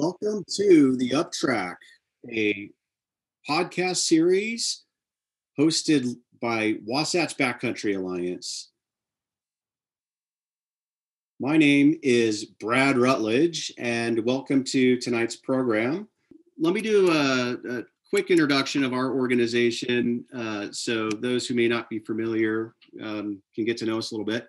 Welcome to the Uptrack, a podcast series hosted by Wasatch Backcountry Alliance. My name is Brad Rutledge, and welcome to tonight's program. Let me do a, a quick introduction of our organization uh, so those who may not be familiar um, can get to know us a little bit.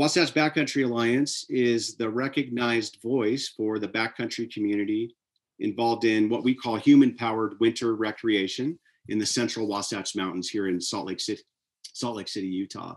Wasatch Backcountry Alliance is the recognized voice for the backcountry community involved in what we call human powered winter recreation in the central Wasatch Mountains here in Salt Lake City, Salt Lake City, Utah.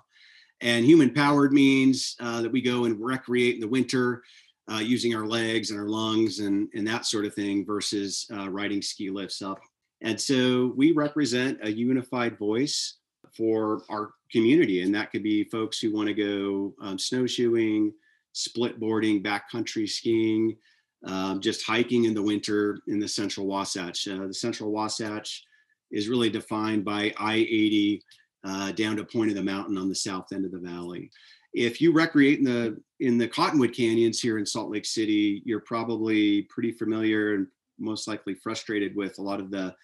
And human powered means uh, that we go and recreate in the winter uh, using our legs and our lungs and, and that sort of thing versus uh, riding ski lifts up. And so we represent a unified voice for our community. And that could be folks who want to go um, snowshoeing, split boarding, backcountry skiing, um, just hiking in the winter in the central Wasatch. Uh, the central Wasatch is really defined by I 80 uh, down to Point of the Mountain on the south end of the valley. If you recreate in the in the Cottonwood Canyons here in Salt Lake City, you're probably pretty familiar and most likely frustrated with a lot of the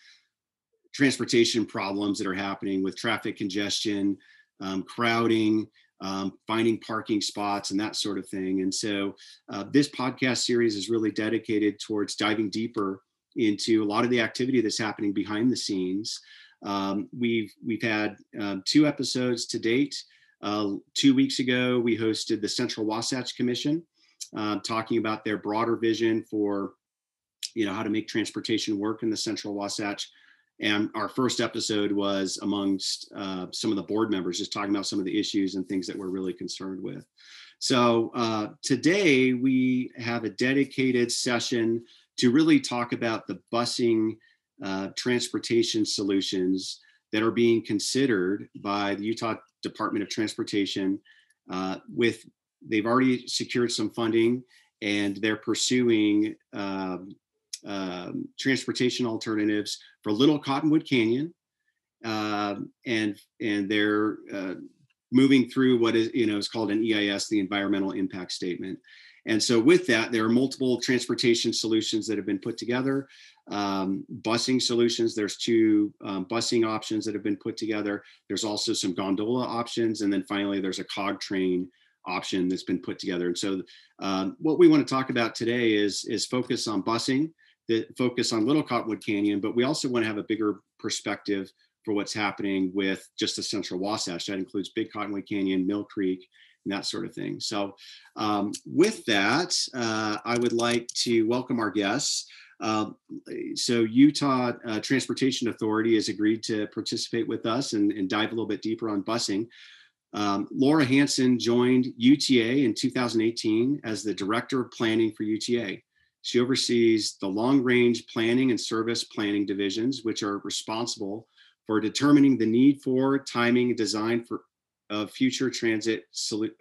transportation problems that are happening with traffic congestion, um, crowding, um, finding parking spots, and that sort of thing. And so, uh, this podcast series is really dedicated towards diving deeper into a lot of the activity that's happening behind the scenes. Um, we've we've had um, two episodes to date. Uh, two weeks ago, we hosted the Central Wasatch Commission, uh, talking about their broader vision for, you know, how to make transportation work in the Central Wasatch and our first episode was amongst uh, some of the board members, just talking about some of the issues and things that we're really concerned with. So uh, today we have a dedicated session to really talk about the busing uh, transportation solutions that are being considered by the Utah Department of Transportation. Uh, with they've already secured some funding and they're pursuing um, um, transportation alternatives for Little Cottonwood Canyon, um, and and they're uh, moving through what is you know is called an EIS, the Environmental Impact Statement. And so with that, there are multiple transportation solutions that have been put together. Um, busing solutions, there's two um, busing options that have been put together. There's also some gondola options. And then finally, there's a cog train option that's been put together. And so um, what we want to talk about today is, is focus on busing that focus on Little Cottonwood Canyon, but we also want to have a bigger perspective for what's happening with just the central Wasatch. That includes Big Cottonwood Canyon, Mill Creek, and that sort of thing. So, um, with that, uh, I would like to welcome our guests. Uh, so, Utah uh, Transportation Authority has agreed to participate with us and, and dive a little bit deeper on busing. Um, Laura Hanson joined UTA in 2018 as the Director of Planning for UTA. She oversees the long range planning and service planning divisions, which are responsible for determining the need for timing and design for of future transit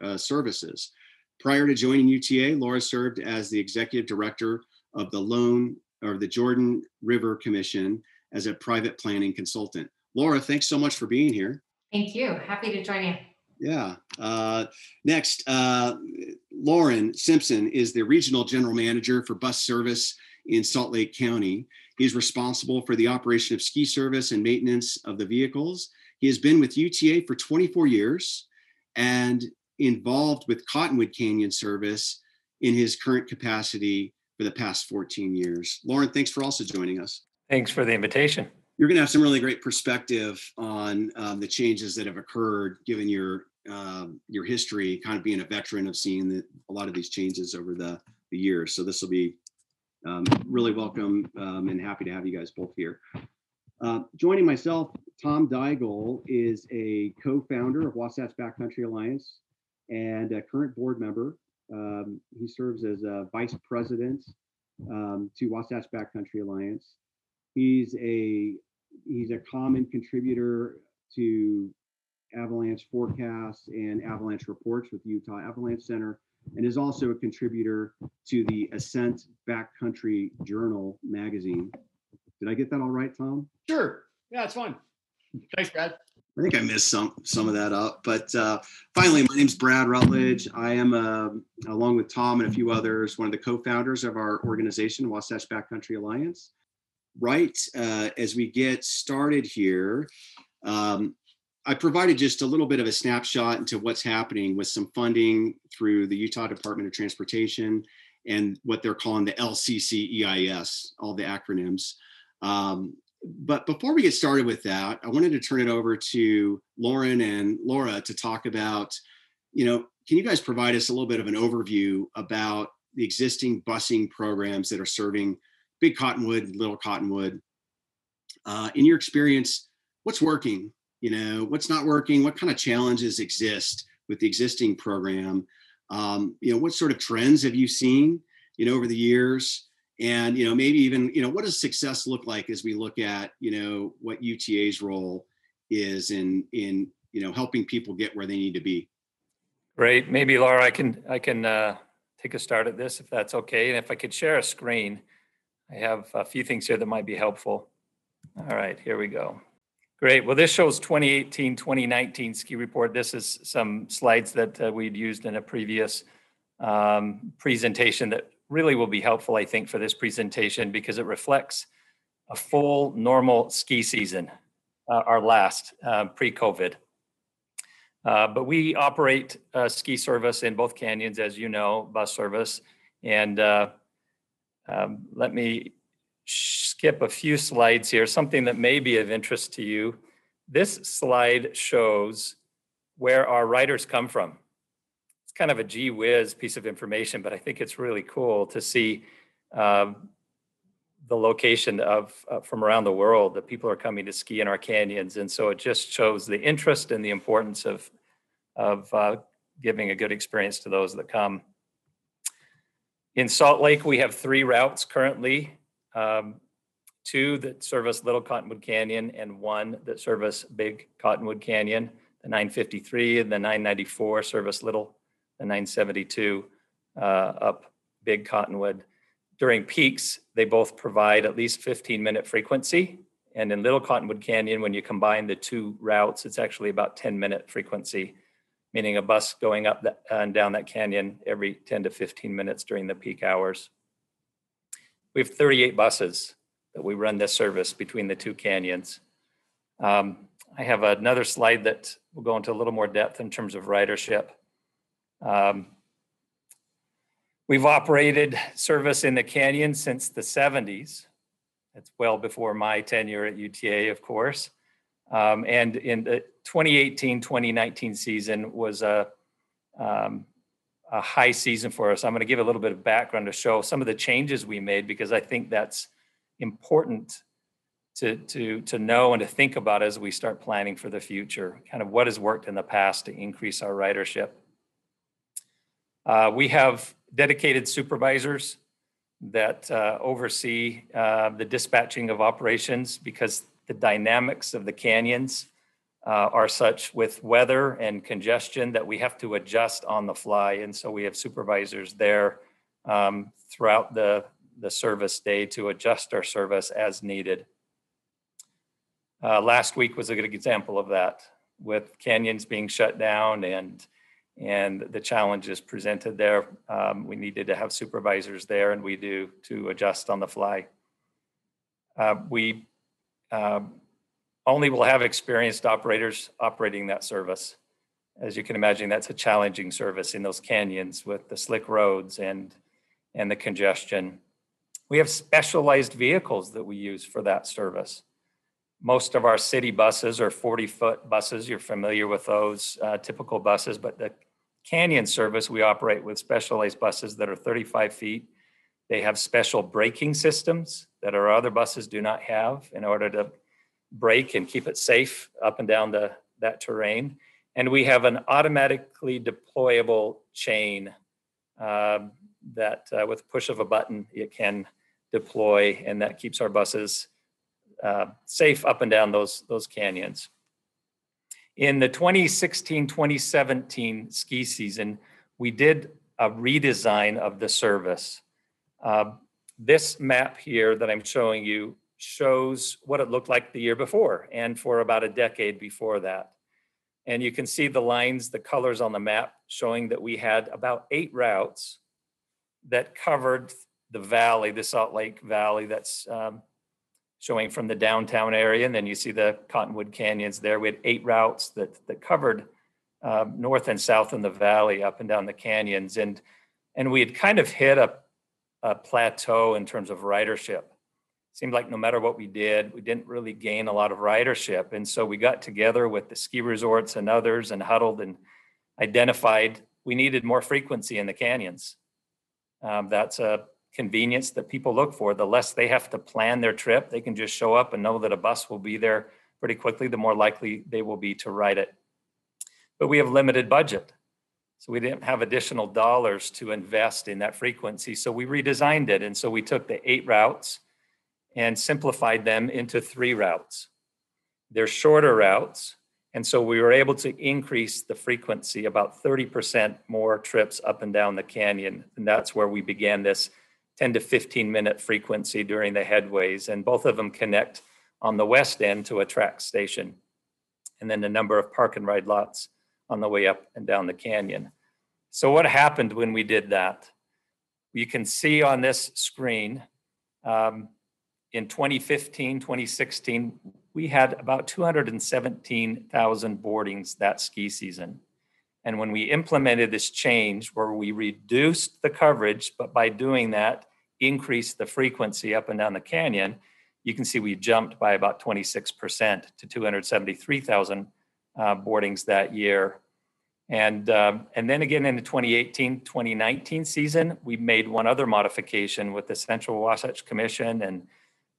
uh, services. Prior to joining UTA, Laura served as the executive director of the Lone or the Jordan River Commission as a private planning consultant. Laura, thanks so much for being here. Thank you. Happy to join you. Yeah. Uh, next, uh, Lorin Simpson is the regional general manager for bus service in Salt Lake County. He's responsible for the operation of ski service and maintenance of the vehicles. He has been with UTA for 24 years and involved with Cottonwood Canyon service in his current capacity for the past 14 years. Lorin, thanks for also joining us. Thanks for the invitation you're going to have some really great perspective on um, the changes that have occurred given your um, your history kind of being a veteran of seeing the, a lot of these changes over the, the years. So this will be um, really welcome um, and happy to have you guys both here. Uh, joining myself tom Diegel is a co-founder of wasatch backcountry alliance and a current board member. Um, he serves as a vice president um, to wasatch backcountry alliance. He's a he's a common contributor to avalanche forecasts and avalanche reports with Utah Avalanche Center, and is also a contributor to the Ascent Backcountry Journal magazine. Did I get that all right, Tom? Sure. Yeah, it's fine. Thanks, Brad. I think I missed some some of that up, but uh, finally, my name's Brad Rutledge. I am, uh, along with Tom and a few others, one of the co-founders of our organization, Wasatch Backcountry Alliance. Right uh, as we get started here, um, I provided just a little bit of a snapshot into what's happening with some funding through the Utah Department of Transportation and what they're calling the LCCEIS, all the acronyms. Um, but before we get started with that, I wanted to turn it over to Lorin and Laura to talk about, you know, can you guys provide us a little bit of an overview about the existing busing programs that are serving Big Cottonwood, Little Cottonwood? Uh, in your experience, what's working? You know, what's not working? What kind of challenges exist with the existing program? Um, you know, what sort of trends have you seen, you know, over the years? and you know maybe even you know what does success look like as we look at you know what UTA's role is in in you know helping people get where they need to be. Great, maybe Laura, I can I can uh, take a start at this if that's okay, and if I could share a screen, I have a few things here that might be helpful. All right, here we go. Great. Well, this shows 2018, 2019 ski report. This is some slides that uh, we'd used in a previous um, presentation that really will be helpful, I think, for this presentation because it reflects a full normal ski season, uh, our last uh, pre-COVID. Uh, but we operate ski service in both canyons, as you know, bus service. And uh, um, let me skip a few slides here, something that may be of interest to you. This slide shows where our writers come from It's kind of a gee whiz piece of information, but I think it's really cool to see um, the location of uh, from around the world that people are coming to ski in our canyons, and so it just shows the interest and the importance of of uh, giving a good experience to those that come. In Salt Lake, we have three routes currently. Um, two that service Little Cottonwood Canyon and one that service Big Cottonwood Canyon. The 953 and the 994 service Little the 972 uh, up Big Cottonwood. During peaks, they both provide at least 15 minute frequency. And in Little Cottonwood Canyon, when you combine the two routes, it's actually about 10 minute frequency, meaning a bus going up and down that canyon every 10 to 15 minutes during the peak hours. We have 38 buses that we run this service between the two canyons. Um, I have another slide that will go into a little more depth in terms of ridership. Um, we've operated service in the canyon since the 70s. That's well before my tenure at UTA, of course. Um, and in the 2018 2019 season was a, um, a high season for us. I'm going to give a little bit of background to show some of the changes we made because I think that's important to, to, to know and to think about as we start planning for the future, kind of what has worked in the past to increase our ridership. Uh, we have dedicated supervisors that uh, oversee uh, the dispatching of operations because the dynamics of the canyons uh, are such with weather and congestion that we have to adjust on the fly. And so we have supervisors there um, throughout the, the service day to adjust our service as needed. Uh, last week was a good example of that with canyons being shut down and and the challenges presented there. Um, we needed to have supervisors there, and we do to adjust on the fly. Uh, we um, only will have experienced operators operating that service. As you can imagine, that's a challenging service in those canyons with the slick roads and and the congestion. We have specialized vehicles that we use for that service. Most of our city buses are 40 foot buses. You're familiar with those uh, typical buses, but the Canyon service, we operate with specialized buses that are 35 feet. They have special braking systems that our other buses do not have in order to brake and keep it safe up and down the, that terrain. And we have an automatically deployable chain um, that uh, with push of a button, it can deploy and that keeps our buses uh, safe up and down those, those canyons. In the 2016 2017 ski season, we did a redesign of the service. Uh, this map here that I'm showing you shows what it looked like the year before and for about a decade before that. And you can see the lines, the colors on the map showing that we had about eight routes that covered the valley, the Salt Lake Valley that's um, showing from the downtown area. And then you see the Cottonwood Canyons there. We had eight routes that, that covered um, north and south in the valley, up and down the canyons. And, and we had kind of hit a, a plateau in terms of ridership. It Seemed like no matter what we did, we didn't really gain a lot of ridership. And so we got together with the ski resorts and others and huddled and identified we needed more frequency in the canyons. Um, that's a convenience that people look for. The less they have to plan their trip, they can just show up and know that a bus will be there pretty quickly, the more likely they will be to ride it. But we have limited budget. So we didn't have additional dollars to invest in that frequency. So we redesigned it. And so we took the eight routes and simplified them into three routes. They're shorter routes. And so we were able to increase the frequency about 30% more trips up and down the canyon. And that's where we began this 10 to 15 minute frequency during the headways. And both of them connect on the west end to a TRAX station. And then a number of park and ride lots on the way up and down the canyon. So, what happened when we did that? You can see on this screen um, in 2015, 2016, we had about 217,000 boardings that ski season. And when we implemented this change where we reduced the coverage, but by doing that, increased the frequency up and down the canyon, you can see we jumped by about 26% to 273,000 uh, boardings that year. And, um, and then again in the 2018 2019 season, we made one other modification with the Central Wasatch Commission and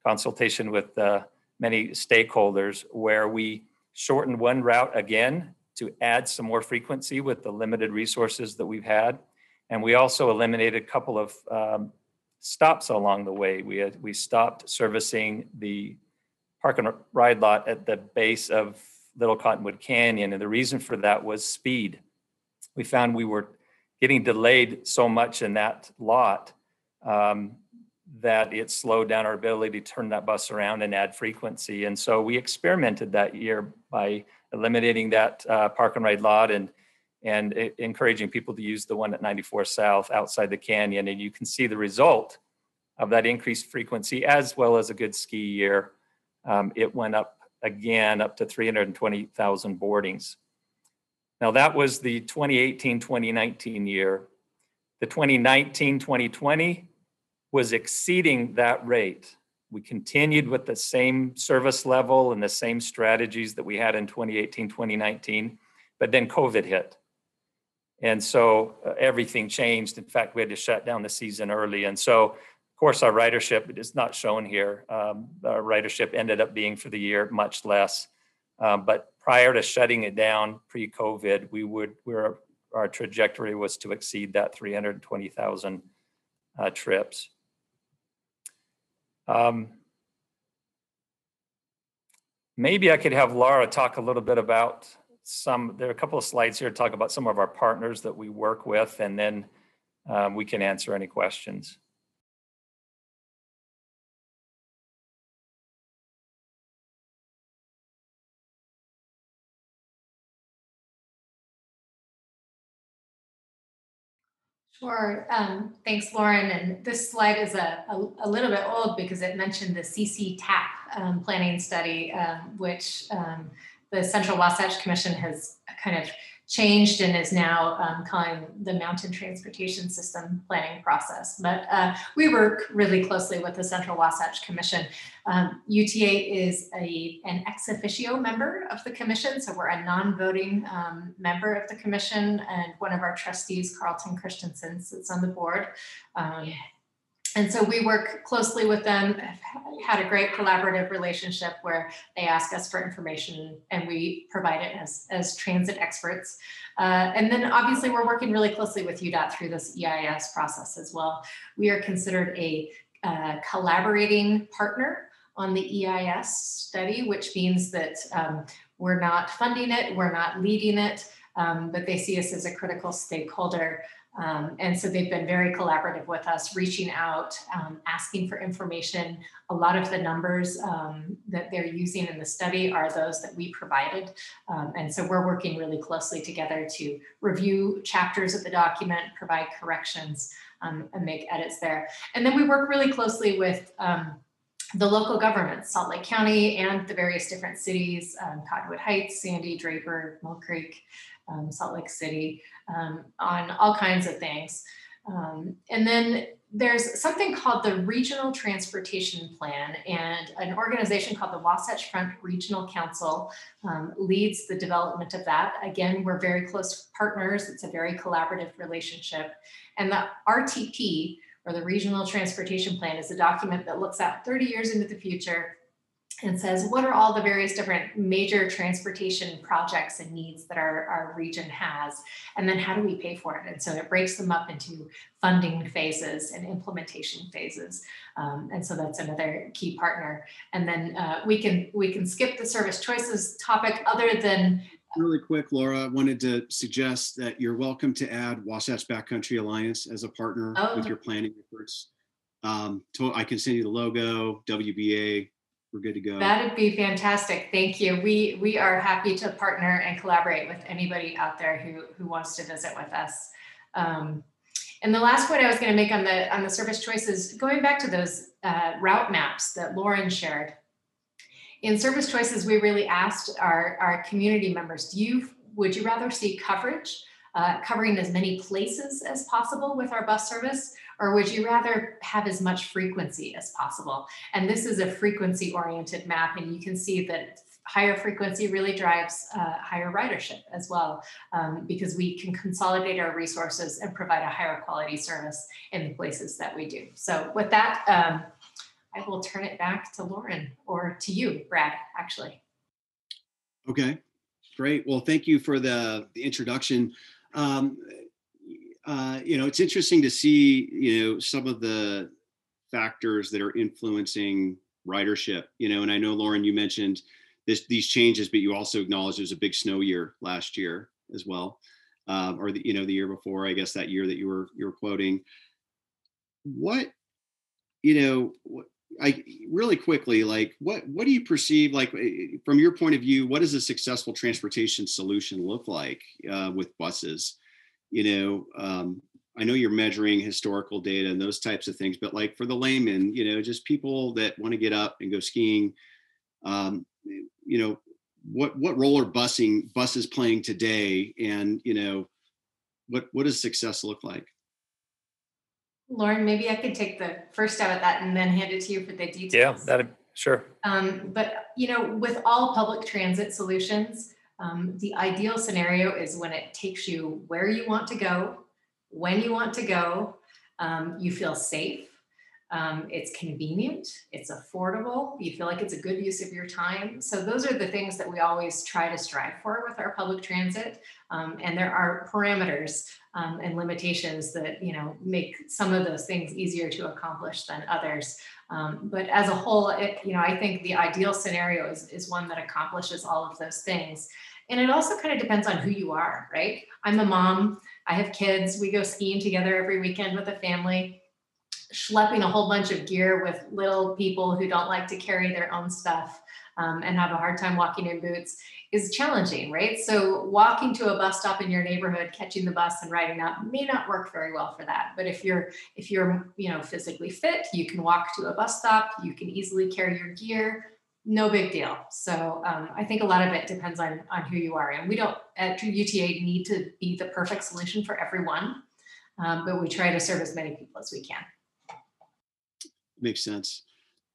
consultation with uh, many stakeholders where we shortened one route again to add some more frequency with the limited resources that we've had. And we also eliminated a couple of um, stops along the way. We had, we stopped servicing the park and ride lot at the base of Little Cottonwood Canyon. And the reason for that was speed. We found we were getting delayed so much in that lot um, that it slowed down our ability to turn that bus around and add frequency. And so we experimented that year by eliminating that uh, park and ride lot and and encouraging people to use the one at 94 South outside the canyon. And you can see the result of that increased frequency as well as a good ski year. Um, it went up again up to 320,000 boardings. Now that was the 2018 2019 year. The 2019 2020 was exceeding that rate. We continued with the same service level and the same strategies that we had in 2018, 2019, but then COVID hit. And so uh, everything changed. In fact, we had to shut down the season early. And so, course, our ridership is not shown here. Um, our ridership ended up being for the year much less. Um, but prior to shutting it down pre-COVID, we would, we our trajectory was to exceed that 320,000 uh, trips. Um, maybe I could have Laura talk a little bit about some, there are a couple of slides here to talk about some of our partners that we work with, and then um, we can answer any questions. Sure. Um, thanks, Lorin. And this slide is a, a, a, little bit old because it mentioned the CC TAP um, planning study, um, which um, the Central Wasatch Commission has kind of changed and is now um, calling the Mountain Transportation System planning process. But uh, we work really closely with the Central Wasatch Commission. Um, UTA is a, an ex officio member of the commission, so we're a non-voting um, member of the commission, and one of our trustees, Carlton Christensen, sits on the board. Um, and so we work closely with them, had a great collaborative relationship where they ask us for information and we provide it as, as transit experts. Uh, and then obviously we're working really closely with UDOT through this EIS process as well. We are considered a uh, collaborating partner on the EIS study, which means that um, we're not funding it, we're not leading it, um, but they see us as a critical stakeholder Um, and so they've been very collaborative with us, reaching out, um, asking for information. A lot of the numbers um, that they're using in the study are those that we provided. Um, and so we're working really closely together to review chapters of the document, provide corrections, um, and make edits there. And then we work really closely with um, the local governments, Salt Lake County and the various different cities, um, Cottonwood Heights, Sandy, Draper, Mill Creek, um, Salt Lake City, um, on all kinds of things. Um, and then there's something called the Regional Transportation Plan, and an organization called the Wasatch Front Regional Council um, leads the development of that. Again, we're very close partners. It's a very collaborative relationship. And the RTP, or the Regional Transportation Plan, is a document that looks out 30 years into the future and says, what are all the various different major transportation projects and needs that our, our region has? And then how do we pay for it? And so it breaks them up into funding phases and implementation phases. Um, and so that's another key partner. And then uh, we can we can skip the service choices topic other than Really quick, Laura, I wanted to suggest that you're welcome to add Wasatch Backcountry Alliance as a partner Oh. with your planning efforts. Um, to- I can send you the logo, WBA, we're good to go. That'd be fantastic. Thank you. We we are happy to partner and collaborate with anybody out there who who wants to visit with us. Um, and the last point I was going to make on the on the service choices, going back to those uh, route maps that Lorin shared. In service choices, we really asked our our community members, do you would you rather see coverage uh, covering as many places as possible with our bus service, or would you rather have as much frequency as possible? And this is a frequency oriented map, and you can see that higher frequency really drives uh, higher ridership as well, um, because we can consolidate our resources and provide a higher quality service in the places that we do. So, with that, um, I will turn it back to Lorin or to you, Brad, actually. Okay, great. Well, thank you for the, the introduction. Um, uh, you know, it's interesting to see, you know, some of the factors that are influencing ridership, you know, and I know Lorin, you mentioned this, these changes, but you also acknowledged there was a big snow year last year as well. Um, or the, you know, the year before, I guess that year that you were, you were quoting. What, you know, what, I really quickly, like, what what do you perceive, like, eh, from your point of view, what does a successful transportation solution look like uh, with buses? You know, um, I know you're measuring historical data and those types of things, but like for the layman, you know, just people that want to get up and go skiing, um, you know, what what role are busing buses playing today, and you know, what what does success look like? Lorin, maybe I could take the first stab at that and then hand it to you for the details. Yeah, that, sure. Um, but you know, with all public transit solutions, um, the ideal scenario is when it takes you where you want to go, when you want to go, um, you feel safe, um, it's convenient, it's affordable, you feel like it's a good use of your time. So those are the things that we always try to strive for with our public transit. Um, and there are parameters um, and limitations that you know make some of those things easier to accomplish than others. Um, but as a whole, it, you know, I think the ideal scenario is, is one that accomplishes all of those things. And it also kind of depends on who you are, right? I'm a mom, I have kids, we go skiing together every weekend with a family. Schlepping a whole bunch of gear with little people who don't like to carry their own stuff um, and have a hard time walking in boots is challenging, right? So walking to a bus stop in your neighborhood, catching the bus and riding up may not work very well for that. But if you're if you're you know physically fit, you can walk to a bus stop, you can easily carry your gear, no big deal. So um, I think a lot of it depends on on who you are, and we don't at UTA need to be the perfect solution for everyone, um, but we try to serve as many people as we can. Makes sense.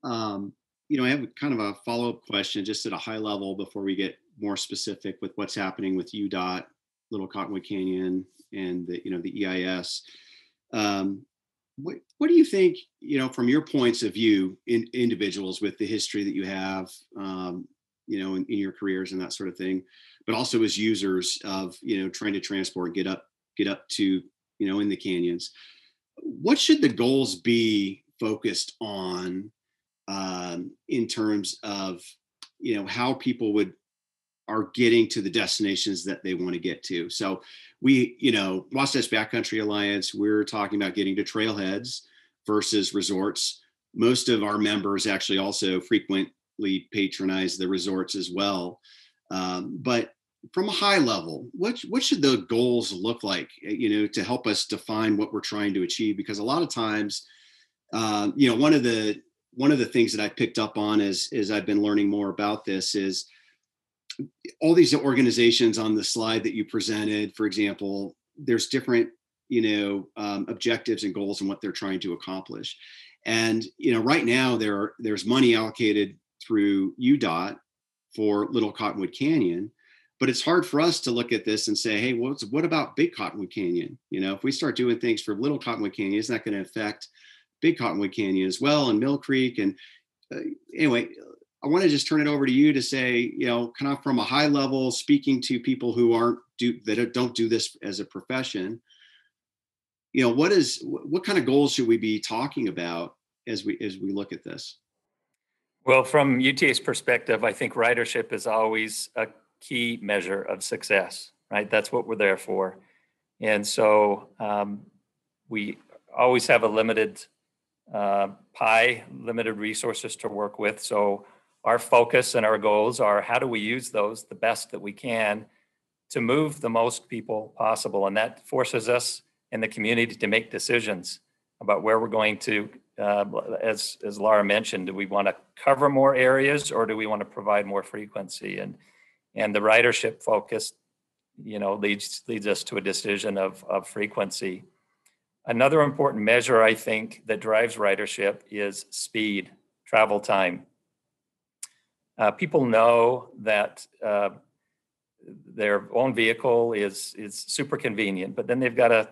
Um, you know, I have kind of a follow-up question just at a high level before we get more specific with what's happening with UDOT, Little Cottonwood Canyon, and the, you know, the EIS. Um, what, what do you think, you know, from your points of view in individuals with the history that you have, um, you know, in, in your careers and that sort of thing, but also as users of, you know, trying to transport, get up, get up to, you know, in the canyons. What should the goals be focused on um, in terms of, you know, how people would are getting to the destinations that they want to get to. So we, you know, Wasatch Backcountry Alliance, we're talking about getting to trailheads versus resorts. Most of our members actually also frequently patronize the resorts as well. Um, but from a high level, what what should the goals look like? You know, to help us define what we're trying to achieve, because a lot of times, um, you know, one of the one of the things that I picked up on as as I've been learning more about this is all these organizations on the slide that you presented, for example, there's different, you know, um, objectives and goals and what they're trying to accomplish. And you know, right now there there's money allocated through UDOT for Little Cottonwood Canyon, but it's hard for us to look at this and say, hey, what's what about Big Cottonwood Canyon? You know, if we start doing things for Little Cottonwood Canyon, is that going to affect Big Cottonwood Canyon as well and Mill Creek? And uh, anyway, I want to just turn it over to you to say, you know, kind of from a high level, speaking to people who aren't do that don't do this as a profession. You know, what is what kind of goals should we be talking about as we as we look at this? Well, from UTA's perspective, I think ridership is always a key measure of success, right? That's what we're there for. And so um, we always have a limited uh, pie, limited resources to work with. So our focus and our goals are how do we use those the best that we can to move the most people possible. And that forces us in the community to make decisions about where we're going to uh, as as laura mentioned do we want to cover more areas or do we want to provide more frequency? And and the ridership focus you know leads leads us to a decision of of frequency another important measure i think that drives ridership is speed travel time uh, people know that uh, their own vehicle is is super convenient, but then they've got to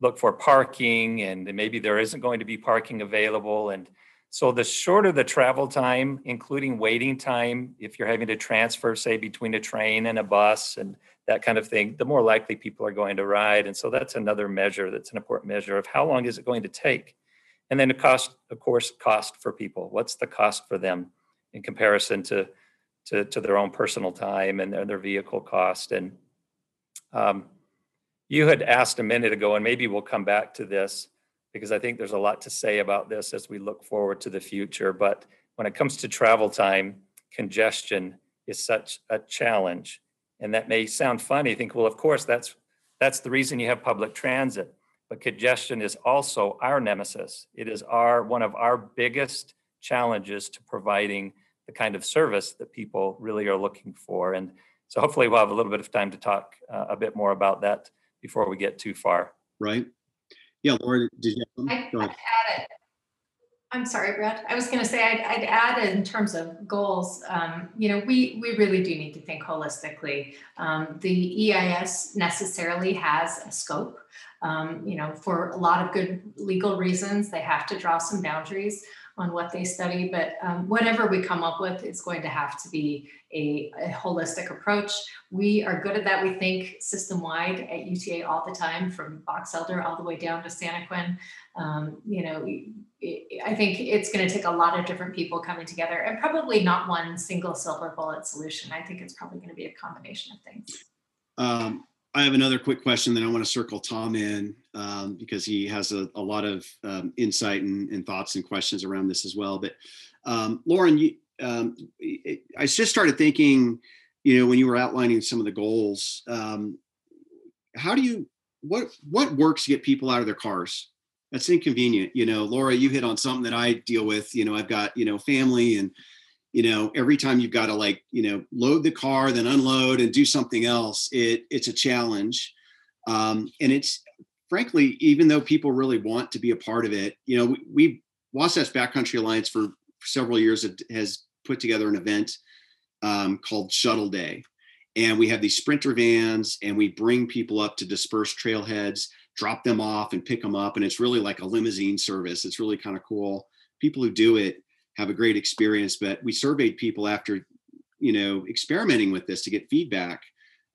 look for parking, and maybe there isn't going to be parking available. And so, the shorter the travel time, including waiting time, if you're having to transfer, say, between a train and a bus and that kind of thing, the more likely people are going to ride. And so, that's another measure that's an important measure of how long is it going to take. And then the cost, of course, cost for people. What's the cost for them? in comparison to to, to their own personal time and their, their vehicle cost. And um, you had asked a minute ago, and maybe we'll come back to this because I think there's a lot to say about this as we look forward to the future. But when it comes to travel time, congestion is such a challenge. And that may sound funny. You think, well, of course, that's that's the reason you have public transit. But congestion is also our nemesis. It is our one of our biggest challenges to providing the kind of service that people really are looking for. And so hopefully we'll have a little bit of time to talk uh, a bit more about that before we get too far. Right. Yeah, Laura, did you? have I, Go ahead. I'd I'm sorry, Brad. I was going to say I'd, I'd, add in terms of goals. Um, you know, we we really do need to think holistically. Um, the EIS necessarily has a scope. Um, you know, for a lot of good legal reasons, they have to draw some boundaries on what they study, but um, whatever we come up with, it's going to have to be a, a, holistic approach. We are good at that. We think system wide at UTA all the time, from Box Elder all the way down to Santaquin. Um, you know, I think it's going to take a lot of different people coming together, and probably not one single silver bullet solution. I think it's probably going to be a combination of things. Um, I have another quick question that I want to circle Tom in um, because he has a, a lot of um, insight and, and, thoughts and questions around this as well. But um, Lorin, you, um, I just started thinking, you know, when you were outlining some of the goals, um, how do you what what works to get people out of their cars? That's inconvenient. You know, Laura, you hit on something that I deal with. You know, I've got you know family and you know every time you've got to like you know load the car then unload and do something else it it's a challenge. Um, and it's frankly even though people really want to be a part of it you know we, we wasatch backcountry alliance for, several years has put together an event um, called shuttle day. And we have these sprinter vans and we bring people up to dispersed trailheads drop them off and pick them up and it's really like a limousine service. It's really kind of cool. People who do it have a great experience. But we surveyed people after, you know, experimenting with this to get feedback.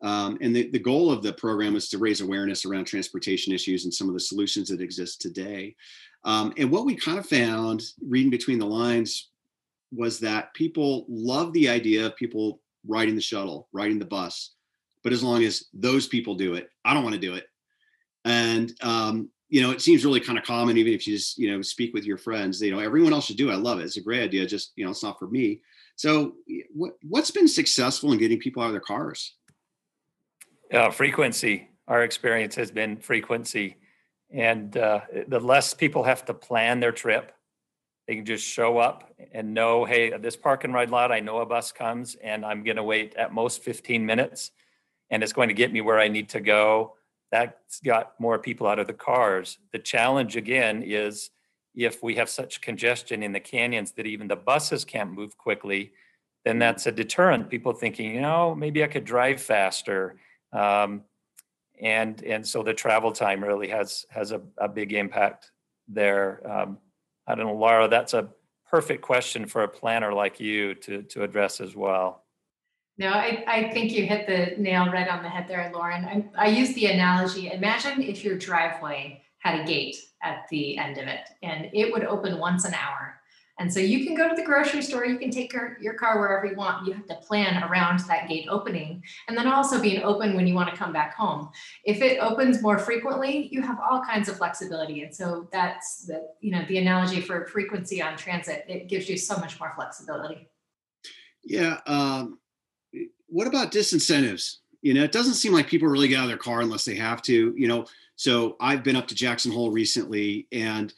Um, and the, the goal of the program was to raise awareness around transportation issues and some of the solutions that exist today. Um, and what we kind of found, reading between the lines, was that people love the idea of people riding the shuttle, riding the bus. But as long as those people do it, I don't want to do it. And um, you know, it seems really kind of common, even if you just you know speak with your friends. You know, everyone else should do it. I love it. It's a great idea. Just you know, it's not for me. So, what what's been successful in getting people out of their cars? Uh, frequency. Our experience has been frequency, and uh, the less people have to plan their trip, they can just show up and know, hey, this park and ride lot, I know a bus comes, and I'm going to wait at most 15 minutes, and it's going to get me where I need to go. That's got more people out of the cars. The challenge again is if we have such congestion in the canyons that even the buses can't move quickly, then that's a deterrent. People thinking, you know, maybe I could drive faster. Um, and and so the travel time really has has a, a big impact there. Um, I don't know, Laura, that's a perfect question for a planner like you to to address as well. No, I, I think you hit the nail right on the head there, Lorin. I, I use the analogy imagine if your driveway had a gate at the end of it and it would open once an hour. And so you can go to the grocery store, you can take your, your car wherever you want. You have to plan around that gate opening and then also being open when you want to come back home. If it opens more frequently, you have all kinds of flexibility. And so that's the, you know, the analogy for frequency on transit. It gives you so much more flexibility. Yeah. Um, what about disincentives? You know, it doesn't seem like people really get out of their car unless they have to. You know, so I've been up to Jackson Hole recently, and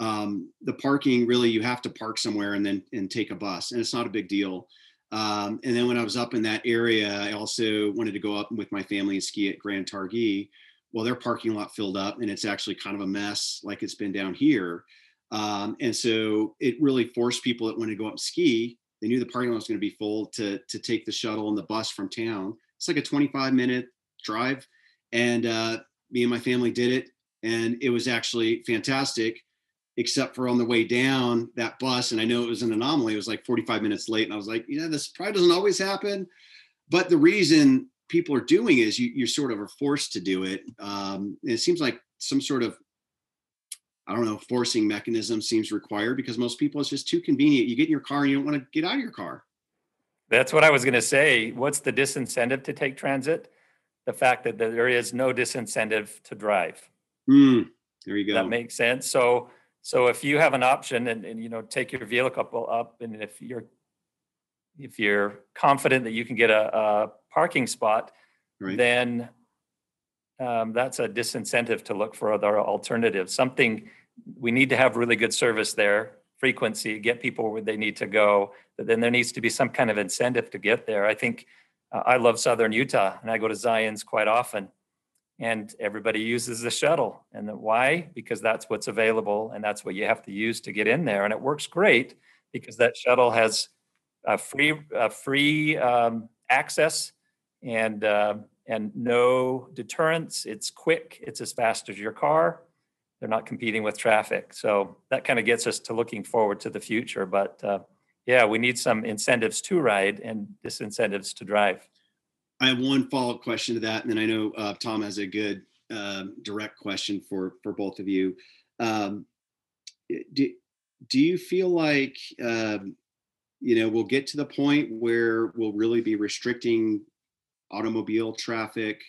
um, the parking really you have to park somewhere and then and take a bus, and it's not a big deal. Um, and then when I was up in that area, I also wanted to go up with my family and ski at Grand Targhee. Well, their parking lot filled up, and it's actually kind of a mess, like it's been down here. Um, and so it really forced people that wanted to go up and ski they knew the parking lot was going to be full to to take the shuttle and the bus from town. It's like a 25 minute drive, and uh, me and my family did it, and it was actually fantastic. Except for on the way down that bus, and I know it was an anomaly. It was like 45 minutes late, and I was like, you know, this probably doesn't always happen. But the reason people are doing is you, you sort of are forced to do it. Um, it seems like some sort of I don't know, forcing mechanism seems required because most people it's just too convenient. You get in your car and you don't want to get out of your car. That's what I was going to say. What's the disincentive to take transit? The fact that there is no disincentive to drive. Mm, there you go. That makes sense. So, so if you have an option and, and you know take your vehicle up, and if you're if you're confident that you can get a, a parking spot, right. then um, that's a disincentive to look for other alternatives. Something we need to have really good service there, frequency, get people where they need to go. But then there needs to be some kind of incentive to get there. I think uh, I love Southern Utah, and I go to Zion's quite often, and everybody uses the shuttle. And the, why? Because that's what's available, and that's what you have to use to get in there. And it works great because that shuttle has a free, a free um, access and uh, and no deterrence. It's quick, it's as fast as your car. They're not competing with traffic. So that kind of gets us to looking forward to the future. But uh, yeah, we need some incentives to ride and disincentives to drive. I have one follow up question to that. And then I know uh, Tom has a good uh, direct question for, for both of you. Um, do, do you feel like, um, you know, we'll get to the point where we'll really be restricting automobile traffic,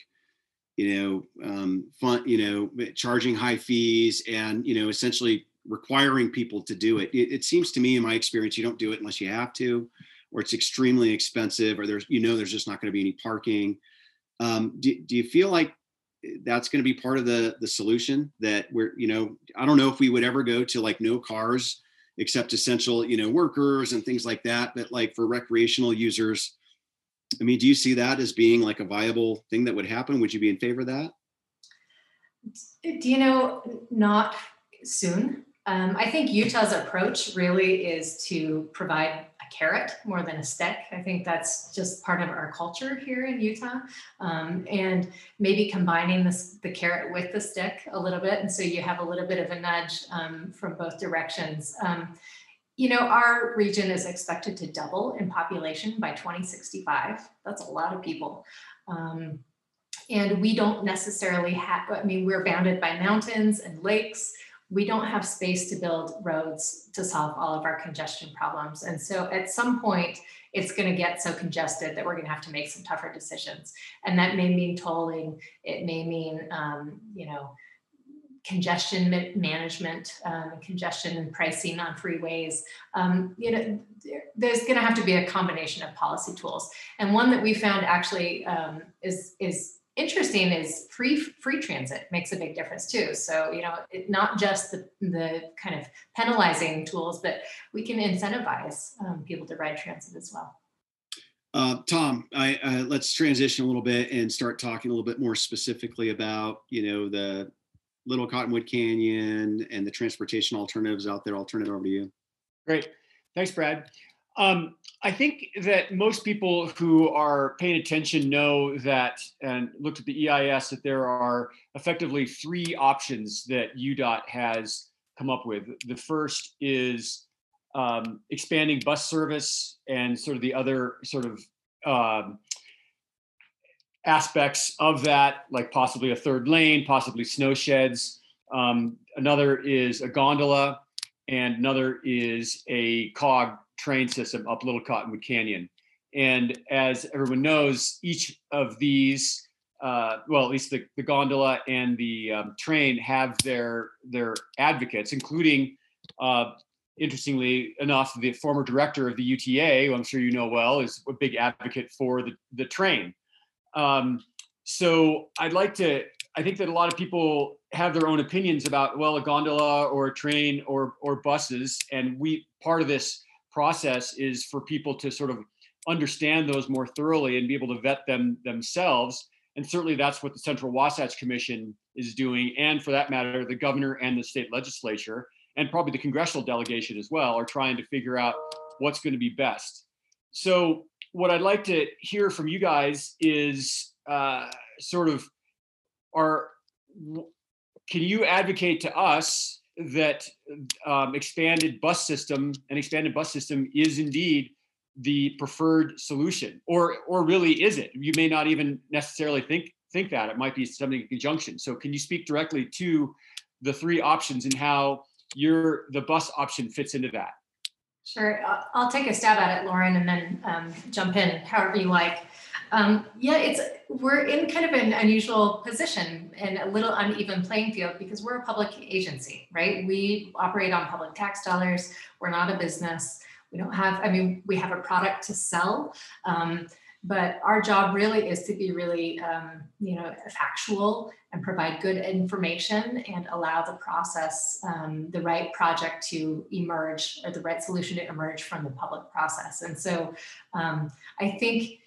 you know, um, fun, you know, charging high fees and, you know, essentially requiring people to do it. it. It seems to me, in my experience, you don't do it unless you have to, or it's extremely expensive, or there's, you know, there's just not going to be any parking. Um, do, do you feel like that's going to be part of the the solution that we're, you know, I don't know if we would ever go to like no cars except essential, you know, workers and things like that. But like for recreational users, I mean, do you see that as being like a viable thing that would happen? Would you be in favor of that? Do you know, not soon. Um, I think Utah's approach really is to provide a carrot more than a stick. I think that's just part of our culture here in Utah. Um, and maybe combining this, the carrot with the stick a little bit. And so you have a little bit of a nudge um, from both directions. You know, our region is expected to double in population by 2065. That's a lot of people. Um, and we don't necessarily have, I mean, we're bounded by mountains and lakes. we don't have space to build roads to solve all of our congestion problems. And so at some point, it's going to get so congested that we're going to have to make some tougher decisions. And that may mean tolling, it may mean, um, you know, congestion management, um, congestion and pricing on freeways. Um, you know, there's going to have to be a combination of policy tools. And one that we found actually um, is is interesting is free free transit makes a big difference too. So you know, it, not just the the kind of penalizing tools, but we can incentivize um, people to ride transit as well. Uh, Tom, I, uh, let's transition a little bit and start talking a little bit more specifically about you know the Little Cottonwood Canyon and the transportation alternatives out there. I'll turn it over to you. Great. Thanks, Brad. Um, I think that most people who are paying attention know that and looked at the EIS that there are effectively three options that UDOT has come up with. The first is um, expanding bus service and sort of the other sort of um, aspects of that, like possibly a third lane, possibly snow sheds. Um, another is a gondola, and another is a cog train system up Little Cottonwood Canyon. And as everyone knows, each of these, uh, well, at least the, the gondola and the um, train have their their advocates, including, uh, interestingly enough, the former director of the UTA, who I'm sure you know well, is a big advocate for the, the train. Um, so I'd like to, I think that a lot of people have their own opinions about, well, a gondola or a train or, or buses. And we, part of this process is for people to sort of understand those more thoroughly and be able to vet them themselves. And certainly that's what the Central Wasatch Commission is doing. And for that matter, the governor and the state legislature, and probably the congressional delegation as well, are trying to figure out what's going to be best. So what I'd like to hear from you guys is uh, sort of are can you advocate to us that um, expanded bus system an expanded bus system is indeed the preferred solution? Or or really is it? You may not even necessarily think think that. It might be something in conjunction. So can you speak directly to the three options and how your the bus option fits into that Sure, I'll take a stab at it, Lorin, and then um, jump in however you like. Um, yeah, it's we're in kind of an unusual position and a little uneven playing field because we're a public agency, right? We operate on public tax dollars. We're not a business. We don't have. I mean, we have a product to sell. Um, but our job really is to be really um, you know factual and provide good information and allow the process um, the right project to emerge or the right solution to emerge from the public process. And so um, i think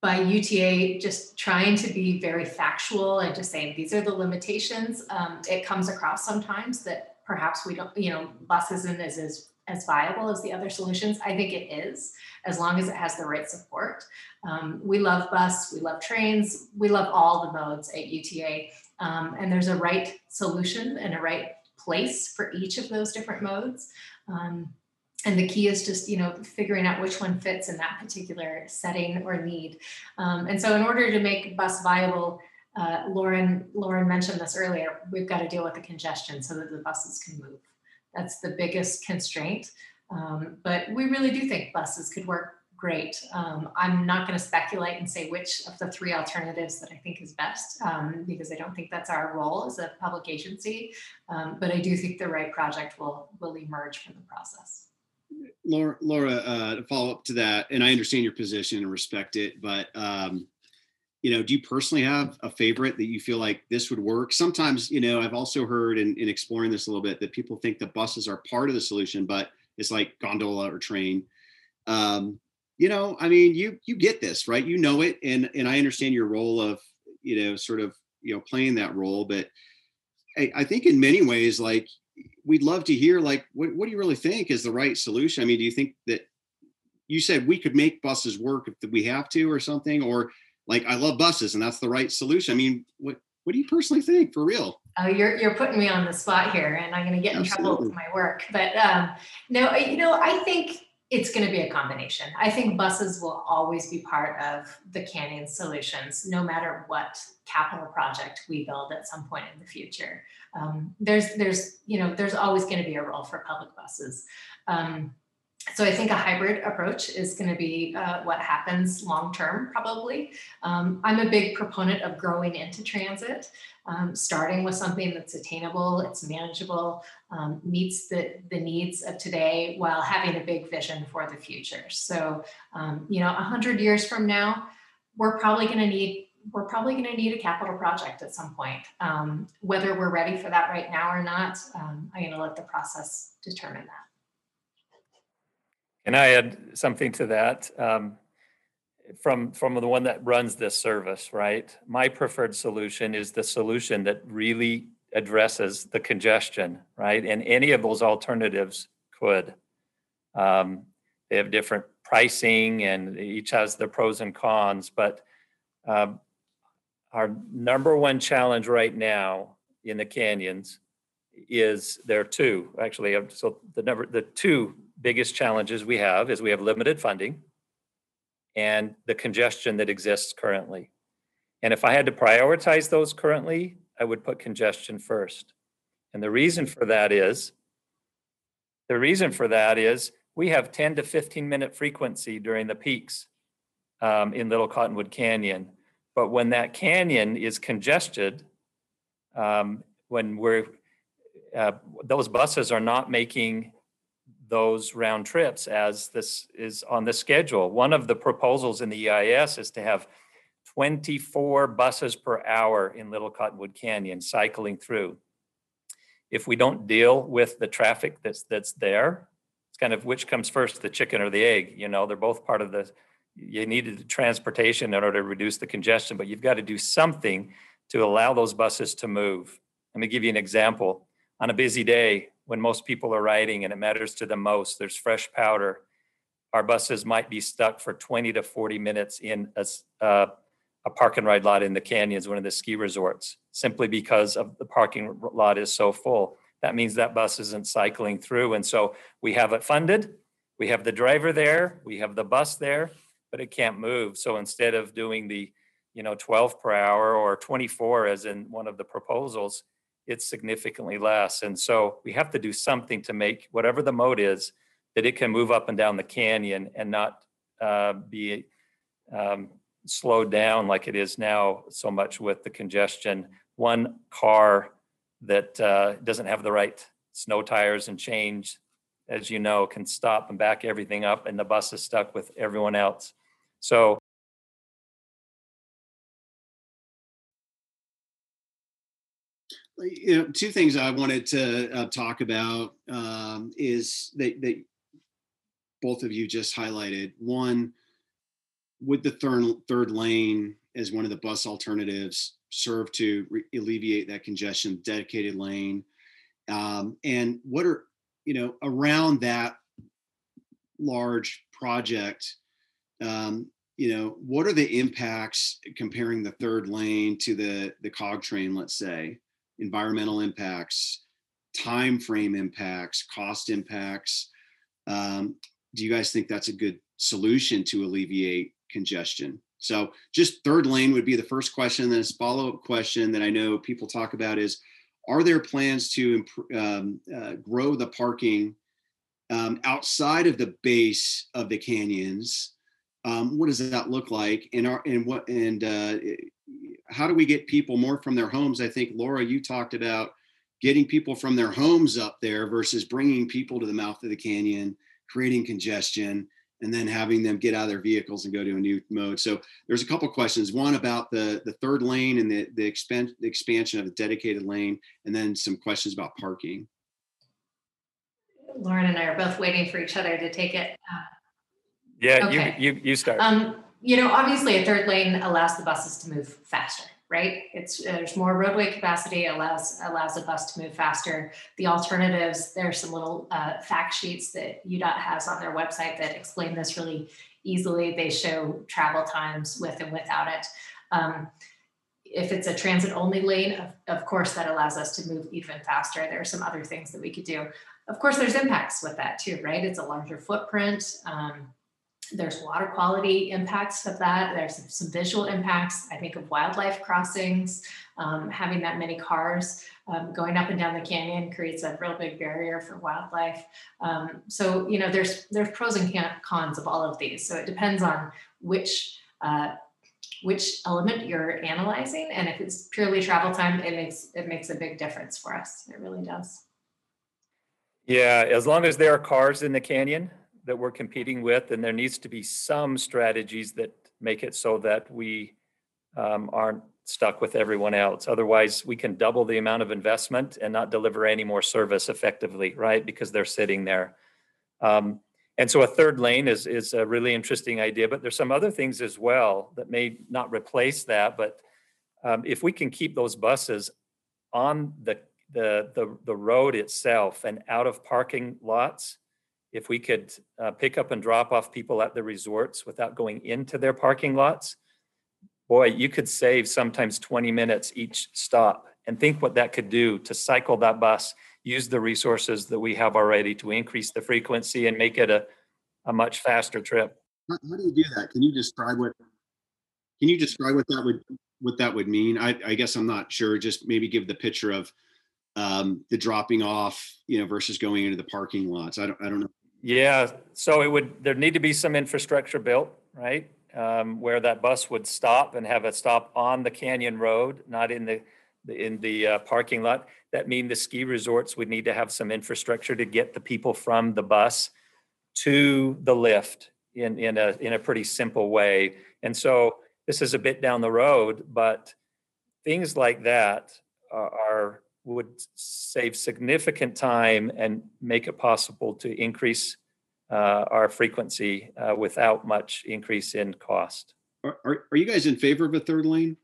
by UTA just trying to be very factual and just saying these are the limitations, um, it comes across sometimes that perhaps we don't, you know, bus isn't as as viable as the other solutions? I think it is, as long as it has the right support. Um, we love bus, we love trains, we love all the modes at UTA. Um, and there's a right solution and a right place for each of those different modes. Um, and the key is just you know figuring out which one fits in that particular setting or need. Um, and so in order to make bus viable, uh, Lorin Lorin mentioned this earlier. We've got to deal with the congestion so that the buses can move. That's the biggest constraint. Um, but we really do think buses could work great. Um, I'm not going to speculate and say which of the three alternatives that I think is best um, because I don't think that's our role as a public agency. Um, but I do think the right project will will emerge from the process. Laura, Laura uh, to follow up to that, and I understand your position and respect it, but um, you know, do you personally have a favorite that you feel like this would work? Sometimes, you know, I've also heard in, in exploring this a little bit that people think the buses are part of the solution, but it's like gondola or train. Um, you know, I mean, you you get this, right? You know it, and and I understand your role of, you know, sort of, you know, playing that role, but I, I think in many ways, like we'd love to hear, like, what what do you really think is the right solution? I mean, do you think that you said we could make buses work if we have to, or something, or like I love buses and that's the right solution. I mean, what what do you personally think for real? Oh, you're you're putting me on the spot here, and I'm going to get in Absolutely. trouble with my work. But um, no, you know, I think it's going to be a combination. I think buses will always be part of the Canyon solutions, no matter what capital project we build at some point in the future. um, there's there's you know there's always going to be a role for public buses. Um, so I think a hybrid approach is going to be uh, what happens long term, probably. Um, I'm a big proponent of growing into transit, um, starting with something that's attainable, it's manageable, um, meets the, the needs of today while having a big vision for the future. So, um, you know, 100 years from now, we're probably going to need we're probably going to need a capital project at some point. Um, whether we're ready for that right now or not, um, I'm going to let the process determine that. Can I add something to that? Um, from from the one that runs this service, right? My preferred solution is the solution that really addresses the congestion, right? And any of those alternatives could. Um, they have different pricing, and each has their pros and cons. But um, our number one challenge right now in the canyons is there are two actually. So the number the two biggest challenges we have is we have limited funding and the congestion that exists currently. And if I had to prioritize those currently, I would put congestion first. And the reason for that is the reason for that is we have 10 to 15 minute frequency during the peaks um, in Little Cottonwood Canyon. But when that canyon is congested, um, when we're uh, those buses are not making those round trips as this is on the schedule. One of the proposals in the EIS is to have 24 buses per hour in Little Cottonwood Canyon cycling through. If we don't deal with the traffic that's that's there, it's kind of which comes first, the chicken or the egg. You know, they're both part of the. You needed the transportation in order to reduce the congestion, but you've got to do something to allow those buses to move. Let me give you an example. On a busy day, when most people are riding and it matters to them most. There's fresh powder. Our buses might be stuck for 20 to 40 minutes in a, uh, a park and ride lot in the canyons, one of the ski resorts, simply because of the parking lot is so full. That means that bus isn't cycling through. And so we have it funded. We have the driver there. We have the bus there, but it can't move. So instead of doing the, you know, 12 per hour or 24 as in one of the proposals, it's significantly less. And so we have to do something to make whatever the mode is that it can move up and down the canyon and not uh, be um, slowed down like it is now so much with the congestion. One car that uh, doesn't have the right snow tires and change, as you know, can stop and back everything up, and the bus is stuck with everyone else. So you know, two things I wanted to uh, talk about um, is that, that both of you just highlighted. One, would the third, third lane as one of the bus alternatives serve to re- alleviate that congestion, dedicated lane? Um, and what are, you know, around that large project, um, you know, what are the impacts comparing the third lane to the the cog train, let's say? Environmental impacts, time frame impacts, cost impacts. Um, do you guys think that's a good solution to alleviate congestion? So, just third lane would be the first question. Then, a follow up question that I know people talk about is Are there plans to um, uh, grow the parking um, outside of the base of the canyons? Um, what does that look like? And, are, and what and uh, how do we get people more from their homes? I think Laura, you talked about getting people from their homes up there versus bringing people to the mouth of the canyon, creating congestion, and then having them get out of their vehicles and go to a new mode. So there's a couple questions. One about the the third lane and the the, expan- the expansion of the dedicated lane, and then some questions about parking. Lorin and I are both waiting for each other to take it. Uh, yeah, okay. you, you you start. Um, you know, obviously a third lane allows the buses to move faster, right? It's there's more roadway capacity, allows allows a bus to move faster. The alternatives, there's some little uh, fact sheets that UDOT has on their website that explain this really easily. They show travel times with and without it. Um, if it's a transit only lane, of, of course, that allows us to move even faster. There are some other things that we could do. Of course, there's impacts with that too, right? It's a larger footprint. Um, there's water quality impacts of that. There's some visual impacts, I think, of wildlife crossings. Um, having that many cars um, going up and down the canyon creates a real big barrier for wildlife. Um, so, you know, there's there's pros and cons of all of these. So it depends on which uh, which element you're analyzing, and if it's purely travel time, it makes it makes a big difference for us. It really does. Yeah, as long as there are cars in the canyon, that we're competing with, and there needs to be some strategies that make it so that we um, aren't stuck with everyone else. Otherwise, we can double the amount of investment and not deliver any more service effectively, right? Because they're sitting there. Um, and so a third lane is is a really interesting idea, but there's some other things as well that may not replace that. But um, if we can keep those buses on the the the, the road itself and out of parking lots, if we could uh, pick up and drop off people at the resorts without going into their parking lots, boy, you could save sometimes 20 minutes each stop. And think what that could do to cycle that bus, use the resources that we have already to increase the frequency and make it a, a much faster trip. How, how do you do that? Can you describe what? Can you describe what that would what that would mean? I, I guess I'm not sure. Just maybe give the picture of um, the dropping off, you know, versus going into the parking lots. I don't I don't know. Yeah, so it would, there need to be some infrastructure built, right? Um, where that bus would stop and have a stop on the canyon road, not in the, in the uh, parking lot. That mean the ski resorts would need to have some infrastructure to get the people from the bus to the lift in, in a, in a pretty simple way. And so this is a bit down the road, but things like that are, are would save significant time and make it possible to increase uh, our frequency uh, without much increase in cost. Are, are, are you guys in favor of a third lane?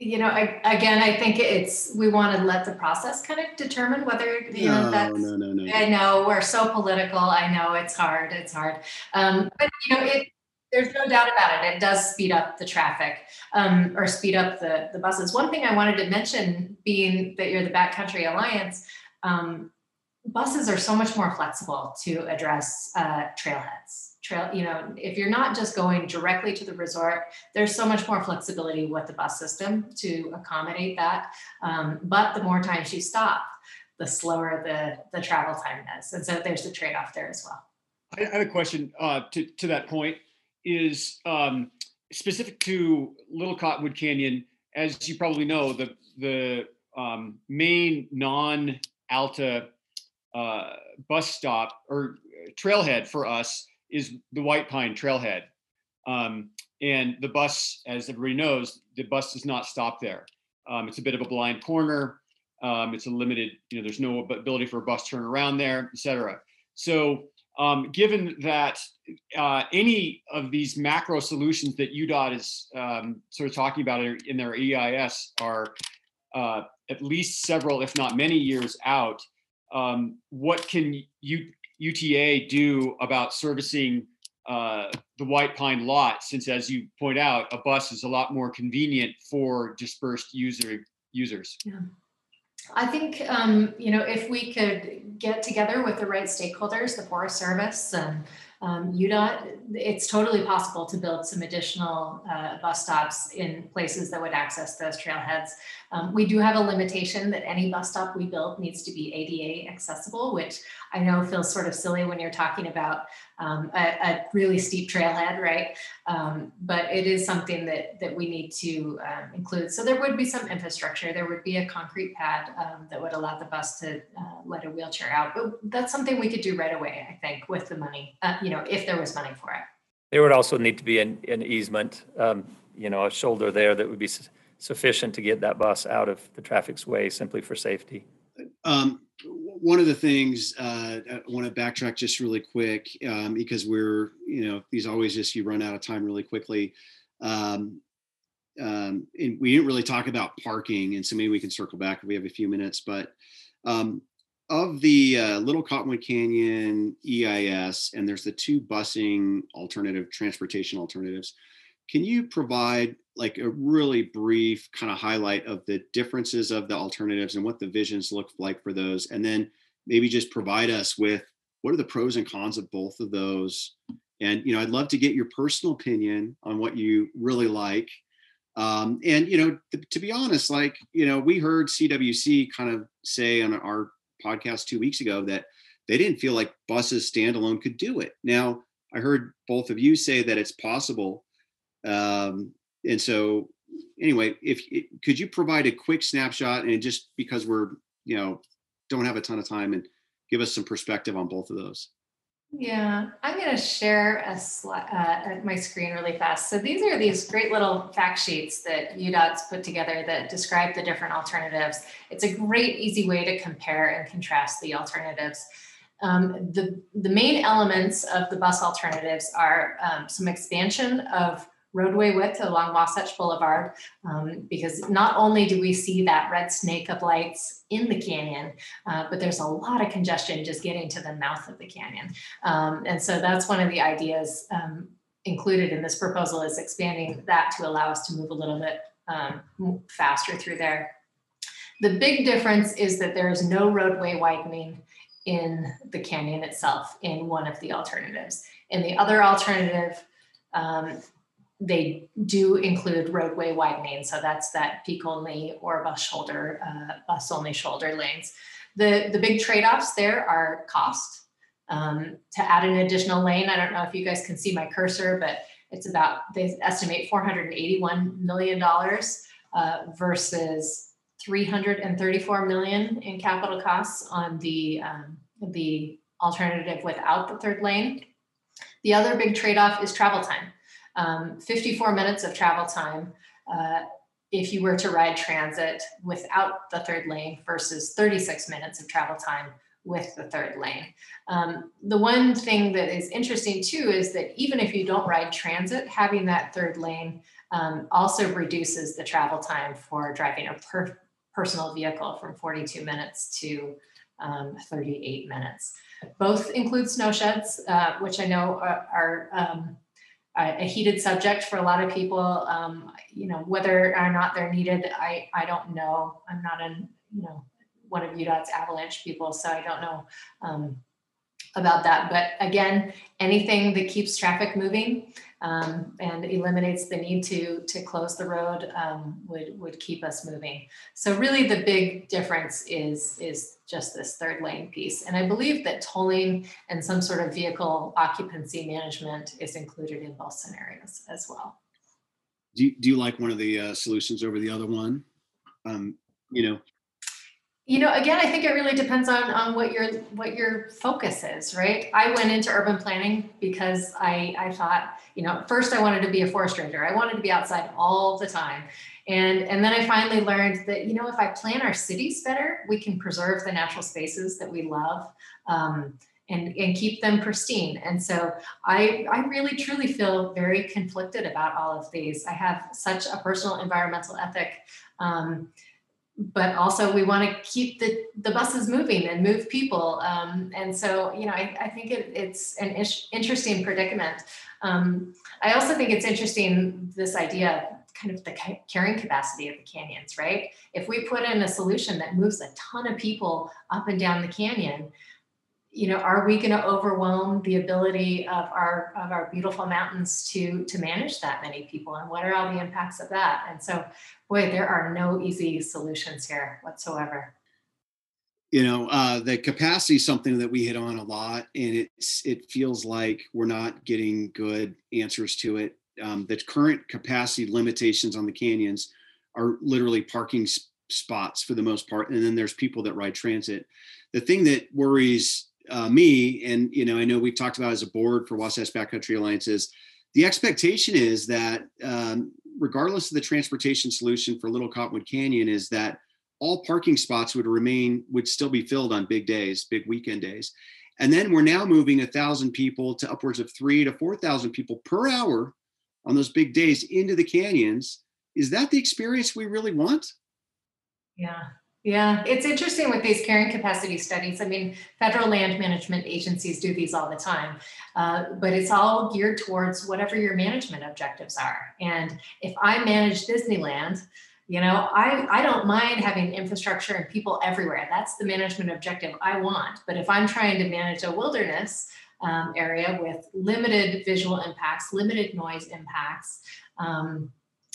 You know, I, again, I think it's we want to let the process kind of determine whether you know No, that's. no, no, no. I know we're so political. I know it's hard. It's hard. Um, but you know, it there's no doubt about it. It does speed up the traffic um, or speed up the, the buses. One thing I wanted to mention, being that you're the Backcountry Alliance, um, buses are so much more flexible to address uh, trailheads. Trail, you know, if you're not just going directly to the resort, there's so much more flexibility with the bus system to accommodate that. Um, but the more times you stop, the slower the the travel time is, and so there's the trade-off there as well. I have a question uh, to to that point. Is um, specific to Little Cottonwood Canyon. As you probably know, the the um, main non-Alta uh, bus stop or trailhead for us is the White Pine Trailhead. Um, and the bus, as everybody knows, the bus does not stop there. Um, it's a bit of a blind corner. Um, it's a limited, you know, there's no ability for a bus to turn around there, et cetera. So um, given that uh, any of these macro solutions that UDOT is um, sort of talking about in their EIS are uh, at least several, if not many years out, um, what can U- UTA do about servicing uh, the White Pine lot? Since, as you point out, a bus is a lot more convenient for dispersed user users. Yeah. I think um, you know if we could get together with the right stakeholders, the Forest Service and um, UDOT, it's totally possible to build some additional uh, bus stops in places that would access those trailheads. Um, we do have a limitation that any bus stop we build needs to be ADA accessible, which I know feels sort of silly when you're talking about um, a, a, really steep trailhead, right? Um, but it is something that that we need to um, include. So there would be some infrastructure. There would be a concrete pad um, that would allow the bus to uh, let a wheelchair out. But that's something we could do right away, I think, with the money. Uh, you know, if there was money for it. There would also need to be an, an easement, um, you know, a shoulder there that would be su- sufficient to get that bus out of the traffic's way simply for safety. Um, one of the things uh, I want to backtrack just really quick um, because we're, you know, these always just you run out of time really quickly. Um, um, and we didn't really talk about parking, and so maybe we can circle back if we have a few minutes. But um, of the uh, Little Cottonwood Canyon EIS, and there's the two busing alternative transportation alternatives. Can you provide like a really brief kind of highlight of the differences of the alternatives and what the visions look like for those? And then maybe just provide us with what are the pros and cons of both of those And you know, I'd love to get your personal opinion on what you really like. Um, and you know, th- to be honest, like you know, we heard CWC kind of say on our podcast two weeks ago that they didn't feel like buses standalone could do it. Now, I heard both of you say that it's possible. Um, and so, anyway, if could you provide a quick snapshot and just because we're you know don't have a ton of time and give us some perspective on both of those. Yeah, I'm going to share a uh, my screen really fast. So these are these great little fact sheets that UDOT's put together that describe the different alternatives. It's a great, easy way to compare and contrast the alternatives. Um, the, the main elements of the bus alternatives are um, some expansion of roadway width along Wasatch Boulevard um, because not only do we see that red snake of lights in the canyon, uh, but there's a lot of congestion just getting to the mouth of the canyon. Um, and so that's one of the ideas um, included in this proposal is expanding that to allow us to move a little bit um, faster through there. The big difference is that there is no roadway widening in the canyon itself in one of the alternatives. In the other alternative, um, they do include roadway widening. So that's that peak only or bus shoulder, uh, bus only shoulder lanes. The, the big trade-offs there are cost. Um, to add an additional lane, I don't know if you guys can see my cursor, but it's about, they estimate $481 million uh, versus 334 million in capital costs on the, um, the alternative without the third lane. The other big trade-off is travel time um, 54 minutes of travel time uh, if you were to ride transit without the third lane versus 36 minutes of travel time with the third lane. Um, the one thing that is interesting too is that even if you don't ride transit, having that third lane um, also reduces the travel time for driving a per personal vehicle from 42 minutes to um, 38 minutes. Both include snow sheds, uh, which I know are, are um, a heated subject for a lot of people. Um, you know, whether or not they're needed, I, I don't know. I'm not in, you know, one of UDOT's avalanche people, so I don't know um, about that. But again, anything that keeps traffic moving um, and eliminates the need to to close the road um, would would keep us moving. So really, the big difference is is just this third lane piece, and I believe that tolling and some sort of vehicle occupancy management is included in both scenarios as well. Do you, do you like one of the uh, solutions over the other one? Um, you know, you know, again, I think it really depends on on what your what your focus is, right? I went into urban planning because I I thought, you know, first I wanted to be a forest ranger. I wanted to be outside all the time. And and then I finally learned that, you know, if I plan our cities better, we can preserve the natural spaces that we love. Um, and, and keep them pristine. And so I, I really truly feel very conflicted about all of these. I have such a personal environmental ethic um, but also we want to keep the, the buses moving and move people. Um, and so, you know, I, I think it, it's an ish, interesting predicament. Um, I also think it's interesting, this idea, kind of the carrying capacity of the canyons, right? If we put in a solution that moves a ton of people up and down the canyon, you know, are we going to overwhelm the ability of our of our beautiful mountains to to manage that many people? And what are all the impacts of that? And so, boy, there are no easy solutions here whatsoever. You know, uh, the capacity is something that we hit on a lot, and it's it feels like we're not getting good answers to it. Um, the current capacity limitations on the canyons are literally parking spots for the most part, and then there's people that ride transit. The thing that worries uh, me, and you know, I know we've talked about as a board for Wasatch Backcountry Alliances, the expectation is that um, regardless of the transportation solution for Little Cottonwood Canyon, is that all parking spots would remain would still be filled on big days, big weekend days. And then we're now moving a thousand people to upwards of three to four thousand people per hour on those big days into the canyons. Is that the experience we really want? Yeah, yeah, it's interesting with these carrying capacity studies. I mean, federal land management agencies do these all the time, uh, but it's all geared towards whatever your management objectives are. And if I manage Disneyland, you know, I, I don't mind having infrastructure and people everywhere. That's the management objective I want. But if I'm trying to manage a wilderness, um, area with limited visual impacts, limited noise impacts. Um,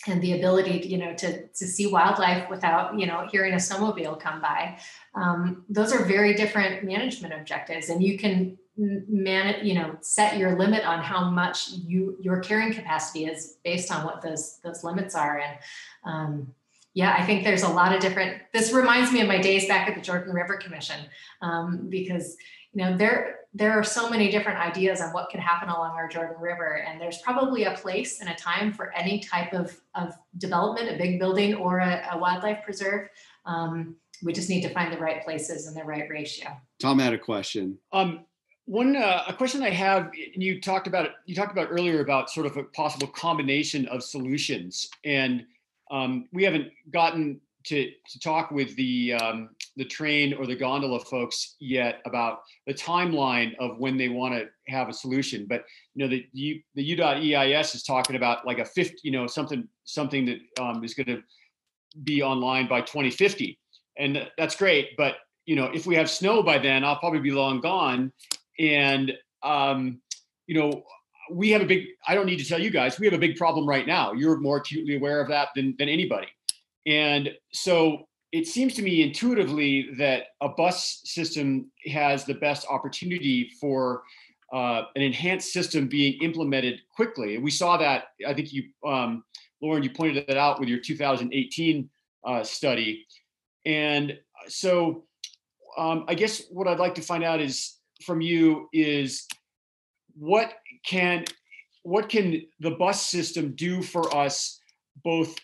and the ability to, you know, to, to see wildlife without, you know, hearing a snowmobile come by. Um, those are very different management objectives and you can man, you know, set your limit on how much you, your carrying capacity is based on what those, those limits are. And, um, yeah, I think there's a lot of different, this reminds me of my days back at the Jordan River Commission, um, because, you know, there, there are so many different ideas on what could happen along our Jordan River. And there's probably a place and a time for any type of, of development, a big building or a, a wildlife preserve. Um, we just need to find the right places and the right ratio. Tom had a question. Um, one uh, a question I have, and you talked about it. You talked about earlier about sort of a possible combination of solutions, and um, we haven't gotten to to talk with the um, the train or the gondola folks yet about the timeline of when they want to have a solution. But you know, the U, the UDOT-EIS is talking about like a 50, you know, something something that um, is going to be online by 2050, and that's great. But you know, if we have snow by then, I'll probably be long gone. And um, you know, we have a big. I don't need to tell you guys, we have a big problem right now. You're more acutely aware of that than than anybody. And so it seems to me intuitively that a bus system has the best opportunity for uh, an enhanced system being implemented quickly. And we saw that, I think you, um, Lorin, you pointed that out with your 2018 uh, study. And so um, I guess what I'd like to find out is from you is what can what can the bus system do for us both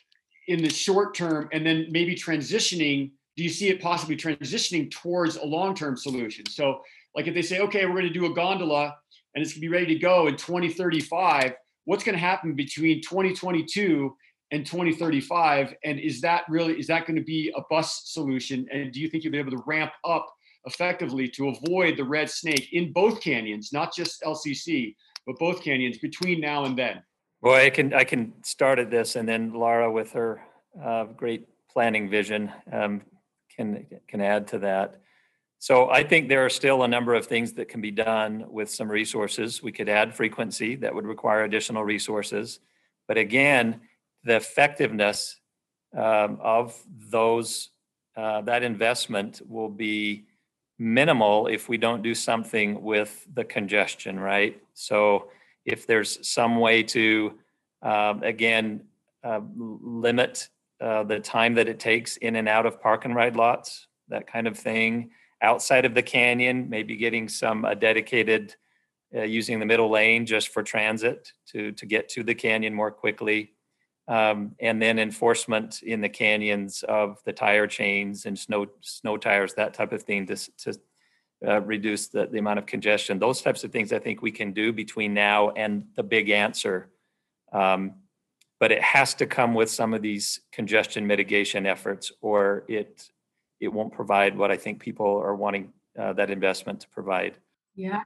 in the short term and then maybe transitioning do you see it possibly transitioning towards a long-term solution? So like if they say okay we're going to do a gondola and it's going to be ready to go in 2035 what's going to happen between 2022 and 2035 and is that really is that going to be a bus solution? And do you think you'll be able to ramp up effectively to avoid the red snake in both canyons not just lcc but both canyons between now and then Boy, I can I can start at this, and then Laura, with her uh, great planning vision, um, can can add to that. So I think there are still a number of things that can be done with some resources. We could add frequency that would require additional resources, but again, the effectiveness um, of those uh, that investment will be minimal if we don't do something with the congestion, right? So if there's some way to, um, again, uh, limit uh, the time that it takes in and out of park and ride lots, that kind of thing. Outside of the canyon, maybe getting some a dedicated, uh, using the middle lane just for transit to, to get to the canyon more quickly. Um, and then enforcement in the canyons of the tire chains and snow snow tires, that type of thing to, to uh, reduce the, the amount of congestion. Those types of things I think we can do between now and the big answer. Um, but it has to come with some of these congestion mitigation efforts, or it it won't provide what I think people are wanting uh, that investment to provide. Yeah,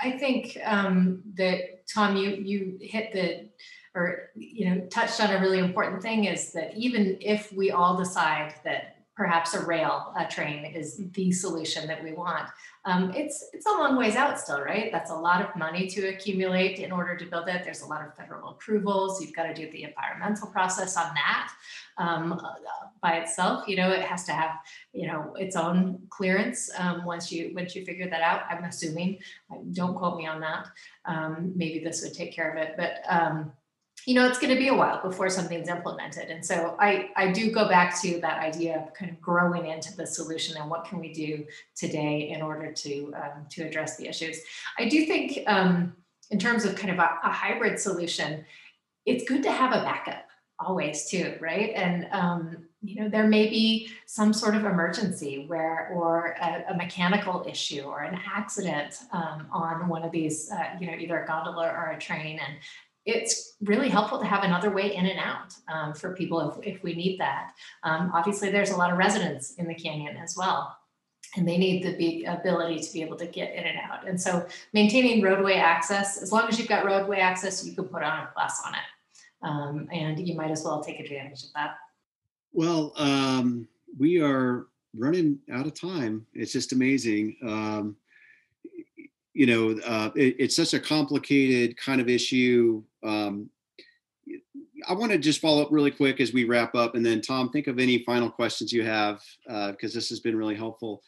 I think um, that Tom, you you hit the or you know touched on a really important thing is that even if we all decide that perhaps a rail a train is the solution that we want. Um, it's it's a long ways out still, right? That's a lot of money to accumulate in order to build it. There's a lot of federal approvals. You've got to do the environmental process on that um, uh, by itself. You know, it has to have you know its own clearance um, once you once you figure that out. I'm assuming. Don't quote me on that. Um, maybe this would take care of it, but um, you know, it's going to be a while before something's implemented. And so I, I do go back to that idea of kind of growing into the solution and what can we do today in order to, um, to address the issues. I do think um, in terms of kind of a, a, hybrid solution, it's good to have a backup always too, right? And, um, you know, there may be some sort of emergency where, or a, a mechanical issue or an accident um, on one of these, uh, you know, either a gondola or a train. And it's really helpful to have another way in and out um, for people if, if we need that. Um, obviously, there's a lot of residents in the canyon as well, and they need the ability to be able to get in and out. And so, maintaining roadway access, as long as you've got roadway access, you can put on a bus on it, um, and you might as well take advantage of that. Well, um, we are running out of time. It's just amazing. Um, you know, uh, it, it's such a complicated kind of issue. Um, I want to just follow up really quick as we wrap up, and then Tom, think of any final questions you have because uh, this has been really helpful.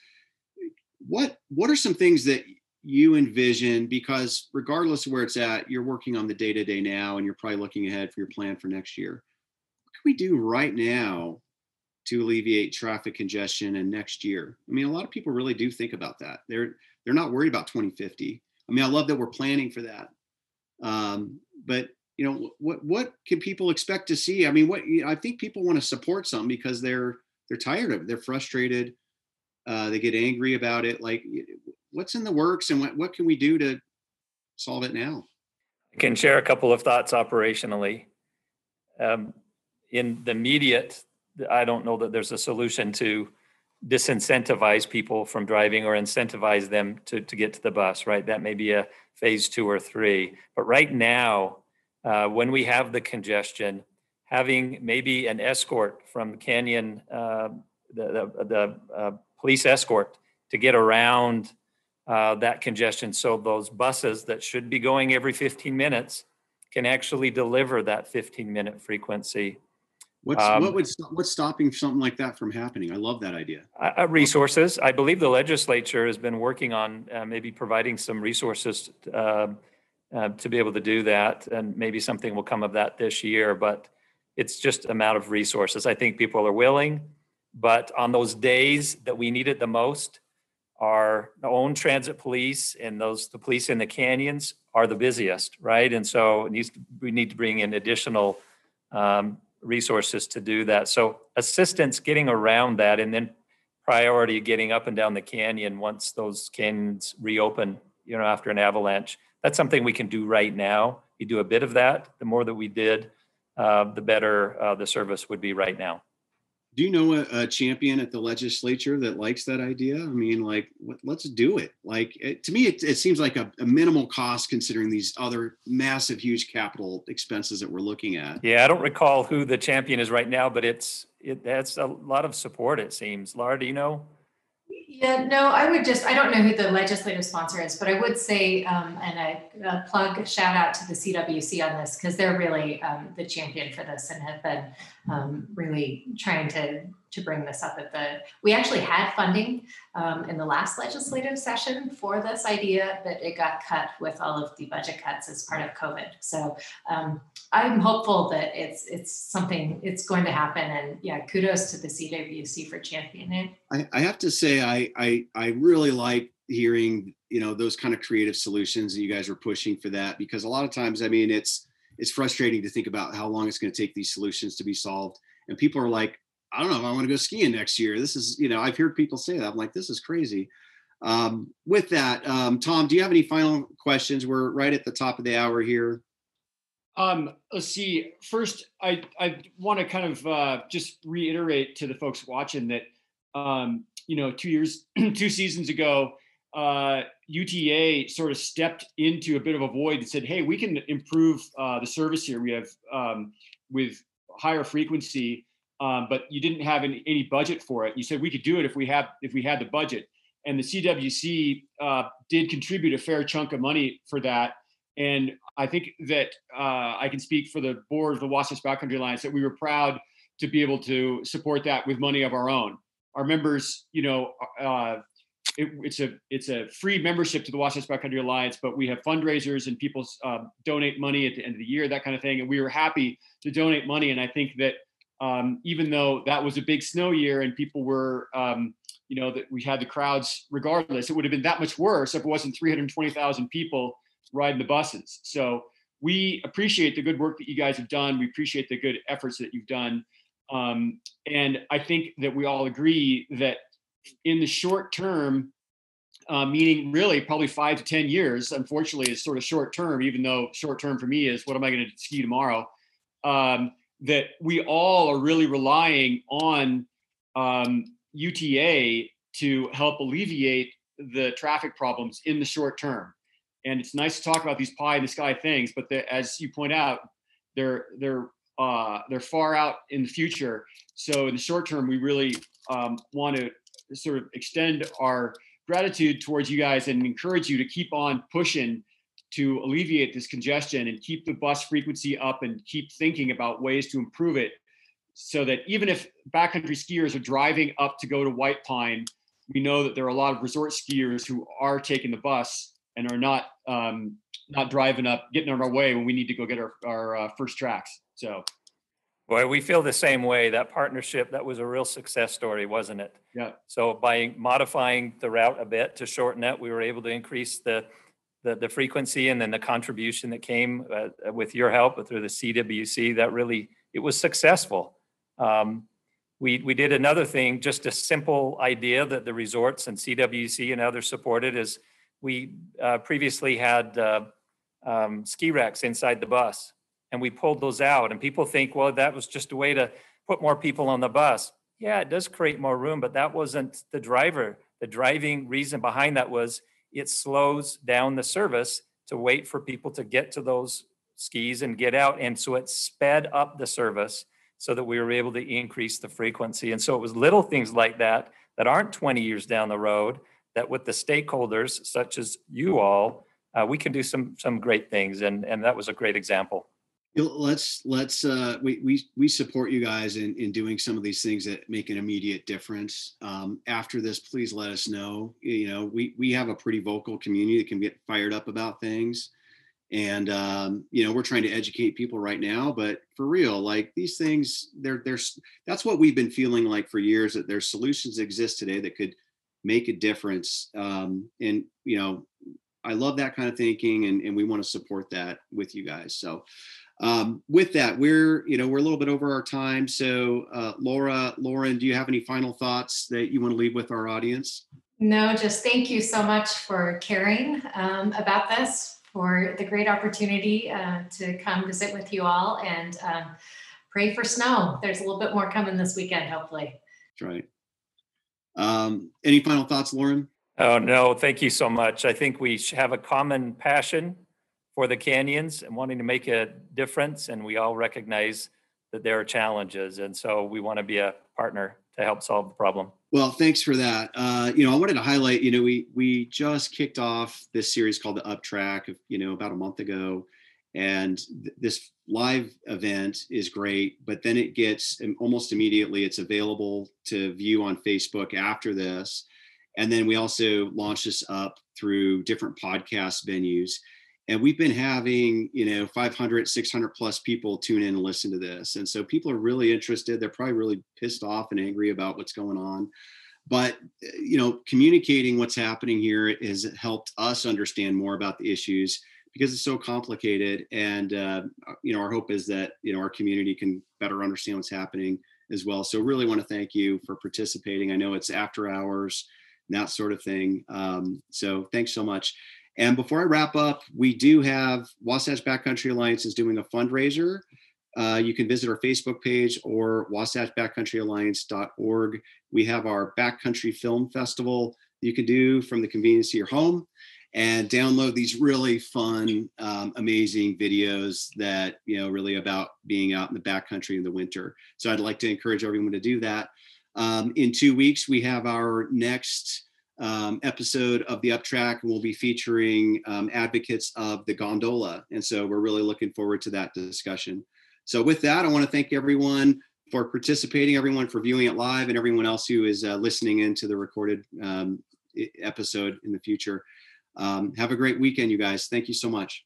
What What are some things that you envision? Because regardless of where it's at, you're working on the day to day now, and you're probably looking ahead for your plan for next year. What can we do right now to alleviate traffic congestion and next year? I mean, a lot of people really do think about that. They're they're not worried about 2050. I mean, I love that we're planning for that. Um, but you know, what what can people expect to see? I mean, what I think people want to support some because they're they're tired of it. They're frustrated. Uh, they get angry about it. Like, what's in the works, and what what can we do to solve it now? I can share a couple of thoughts operationally. Um, in the immediate, I don't know that there's a solution to disincentivize people from driving or incentivize them to, to get to the bus, right? That may be a phase two or three. But right now, uh, when we have the congestion, having maybe an escort from Canyon, uh, the, the, the uh, police escort to get around uh, that congestion. So those buses that should be going every 15 minutes can actually deliver that 15 minute frequency What's um, what would what's stopping something like that from happening? I love that idea. Uh, resources. I believe the legislature has been working on uh, maybe providing some resources uh, uh, to be able to do that, and maybe something will come of that this year. But it's just a matter of resources. I think people are willing, but on those days that we need it the most, our own transit police and those the police in the canyons are the busiest, right? And so needs to, we need to bring in additional. Um, resources to do that. So assistance getting around that and then priority getting up and down the canyon once those canyons reopen, you know, after an avalanche. That's something we can do right now. We do a bit of that. The more that we did, uh, the better uh, the service would be right now do you know a, a, champion at the legislature that likes that idea? I mean, like, let's do it. Like, it, to me, it, it seems like a, a, minimal cost considering these other massive, huge capital expenses that we're looking at. Yeah, I don't recall who the champion is right now, but it's it has a lot of support. It seems. Laura, do you know? Yeah, no, I would just, I don't know who the legislative sponsor is, but I would say, um, and a, plug, shout out to the CWC on this, because they're really um, the champion for this and have been um, really trying to to bring this up at the, we actually had funding um, in the last legislative session for this idea, but it got cut with all of the budget cuts as part of COVID. So um, I'm hopeful that it's it's something it's going to happen. And yeah, kudos to the CWC for championing it. I, I have to say, I, I I really like hearing you know those kind of creative solutions, and you guys are pushing for that because a lot of times, I mean, it's it's frustrating to think about how long it's going to take these solutions to be solved. And people are like, I don't know if I want to go skiing next year. This is, you know, I've heard people say that. I'm like, this is crazy. Um, with that, um, Tom, do you have any final questions? We're right at the top of the hour here. Um, let's see. First, I I want to kind of uh, just reiterate to the folks watching that um, you know two years, two seasons ago, uh, UTA sort of stepped into a bit of a void and said, "Hey, we can improve uh, the service here. We have um, with higher frequency." Um, but you didn't have any, any budget for it. You said we could do it if we have if we had the budget, and the CWC uh, did contribute a fair chunk of money for that. And I think that uh, I can speak for the board of the Wasatch Backcountry Alliance that we were proud to be able to support that with money of our own. Our members, you know, uh, it, it's a it's a free membership to the Wasatch Backcountry Alliance, but we have fundraisers and people uh, donate money at the end of the year, that kind of thing. And we were happy to donate money. And I think that um, even though that was a big snow year and people were, um, you know, that we had the crowds regardless, it would have been that much worse if it wasn't 320,000 people riding the buses. So we appreciate the good work that you guys have done. We appreciate the good efforts that you've done. Um, and I think that we all agree that in the short term, uh, meaning really probably five to 10 years, unfortunately, is sort of short term, even though short term for me is what am I going to ski tomorrow? Um, that we all are really relying on um, UTA to help alleviate the traffic problems in the short term. And it's nice to talk about these pie in the sky things, but as you point out, they're they're uh, they're far out in the future. So in the short term, we really um, want to sort of extend our gratitude towards you guys and encourage you to keep on pushing to alleviate this congestion and keep the bus frequency up and keep thinking about ways to improve it so that even if backcountry skiers are driving up to go to White Pine, we know that there are a lot of resort skiers who are taking the bus and are not um, not driving up, getting on our way when we need to go get our, our uh, first tracks. So Boy, we feel the same way. That partnership, that was a real success story, wasn't it? Yeah. So by modifying the route a bit to shorten it, we were able to increase the, the, the frequency and then the contribution that came uh, with your help through the CWC. That really, it was successful. Um, we, we did another thing, just a simple idea that the resorts and CWC and others supported is we uh, previously had uh, um, ski racks inside the bus and we pulled those out and people think well that was just a way to put more people on the bus yeah it does create more room but that wasn't the driver the driving reason behind that was it slows down the service to wait for people to get to those skis and get out. And so it sped up the service so that we were able to increase the frequency. And so it was little things like that that aren't 20 years down the road that with the stakeholders such as you all uh, we can do some some great things. And and that was a great example Let's, let's, uh, we, we, we support you guys in, in doing some of these things that make an immediate difference. Um, after this, please let us know. You know, we, we have a pretty vocal community that can get fired up about things. And, um, you know, we're trying to educate people right now, but for real, like these things, there, there's, that's what we've been feeling like for years, that there's solutions exist today that could make a difference. Um, and, you know, I love that kind of thinking and, and we want to support that with you guys. So, um, with that, we're, you know, we're a little bit over our time. So, uh, Laura, Lorin, do you have any final thoughts that you want to leave with our audience? No, just thank you so much for caring um, about this, for the great opportunity uh, to come visit with you all and um, pray for snow. There's a little bit more coming this weekend, hopefully. That's right. Um, any final thoughts, Lorin? Oh, no, thank you so much. I think we have a common passion for the canyons and wanting to make a difference, and we all recognize that there are challenges, and so we want to be a partner to help solve the problem. Well, thanks for that. Uh, you know, I wanted to highlight, you know, we we just kicked off this series called the Up Track, you know, about a month ago, and th- this live event is great. But then it gets almost immediately, it's available to view on Facebook after this, and then we also launch this up through different podcast venues. And we've been having, you know, 500, 600 plus people tune in and listen to this. And so people are really interested. They're probably really pissed off and angry about what's going on. But, you know, communicating what's happening here has helped us understand more about the issues because it's so complicated. And, uh, you know, our hope is that, you know, our community can better understand what's happening as well. So really want to thank you for participating. I know it's after hours, and that sort of thing. Um, so thanks so much. And before I wrap up, we do have Wasatch Backcountry Alliance is doing a fundraiser. Uh, you can visit our Facebook page or wasatchbackcountryalliance.org. We have our Backcountry Film Festival you can do from the convenience of your home and download these really fun, um, amazing videos that, you know, really about being out in the backcountry in the winter. So I'd like to encourage everyone to do that. Um, in two weeks, we have our next um, episode of the Uptrack, and we'll be featuring um, advocates of the gondola. And so we're really looking forward to that discussion. So with that, I want to thank everyone for participating, everyone for viewing it live, and everyone else who is uh, listening into the recorded um, episode in the future. Um, have a great weekend, you guys. Thank you so much.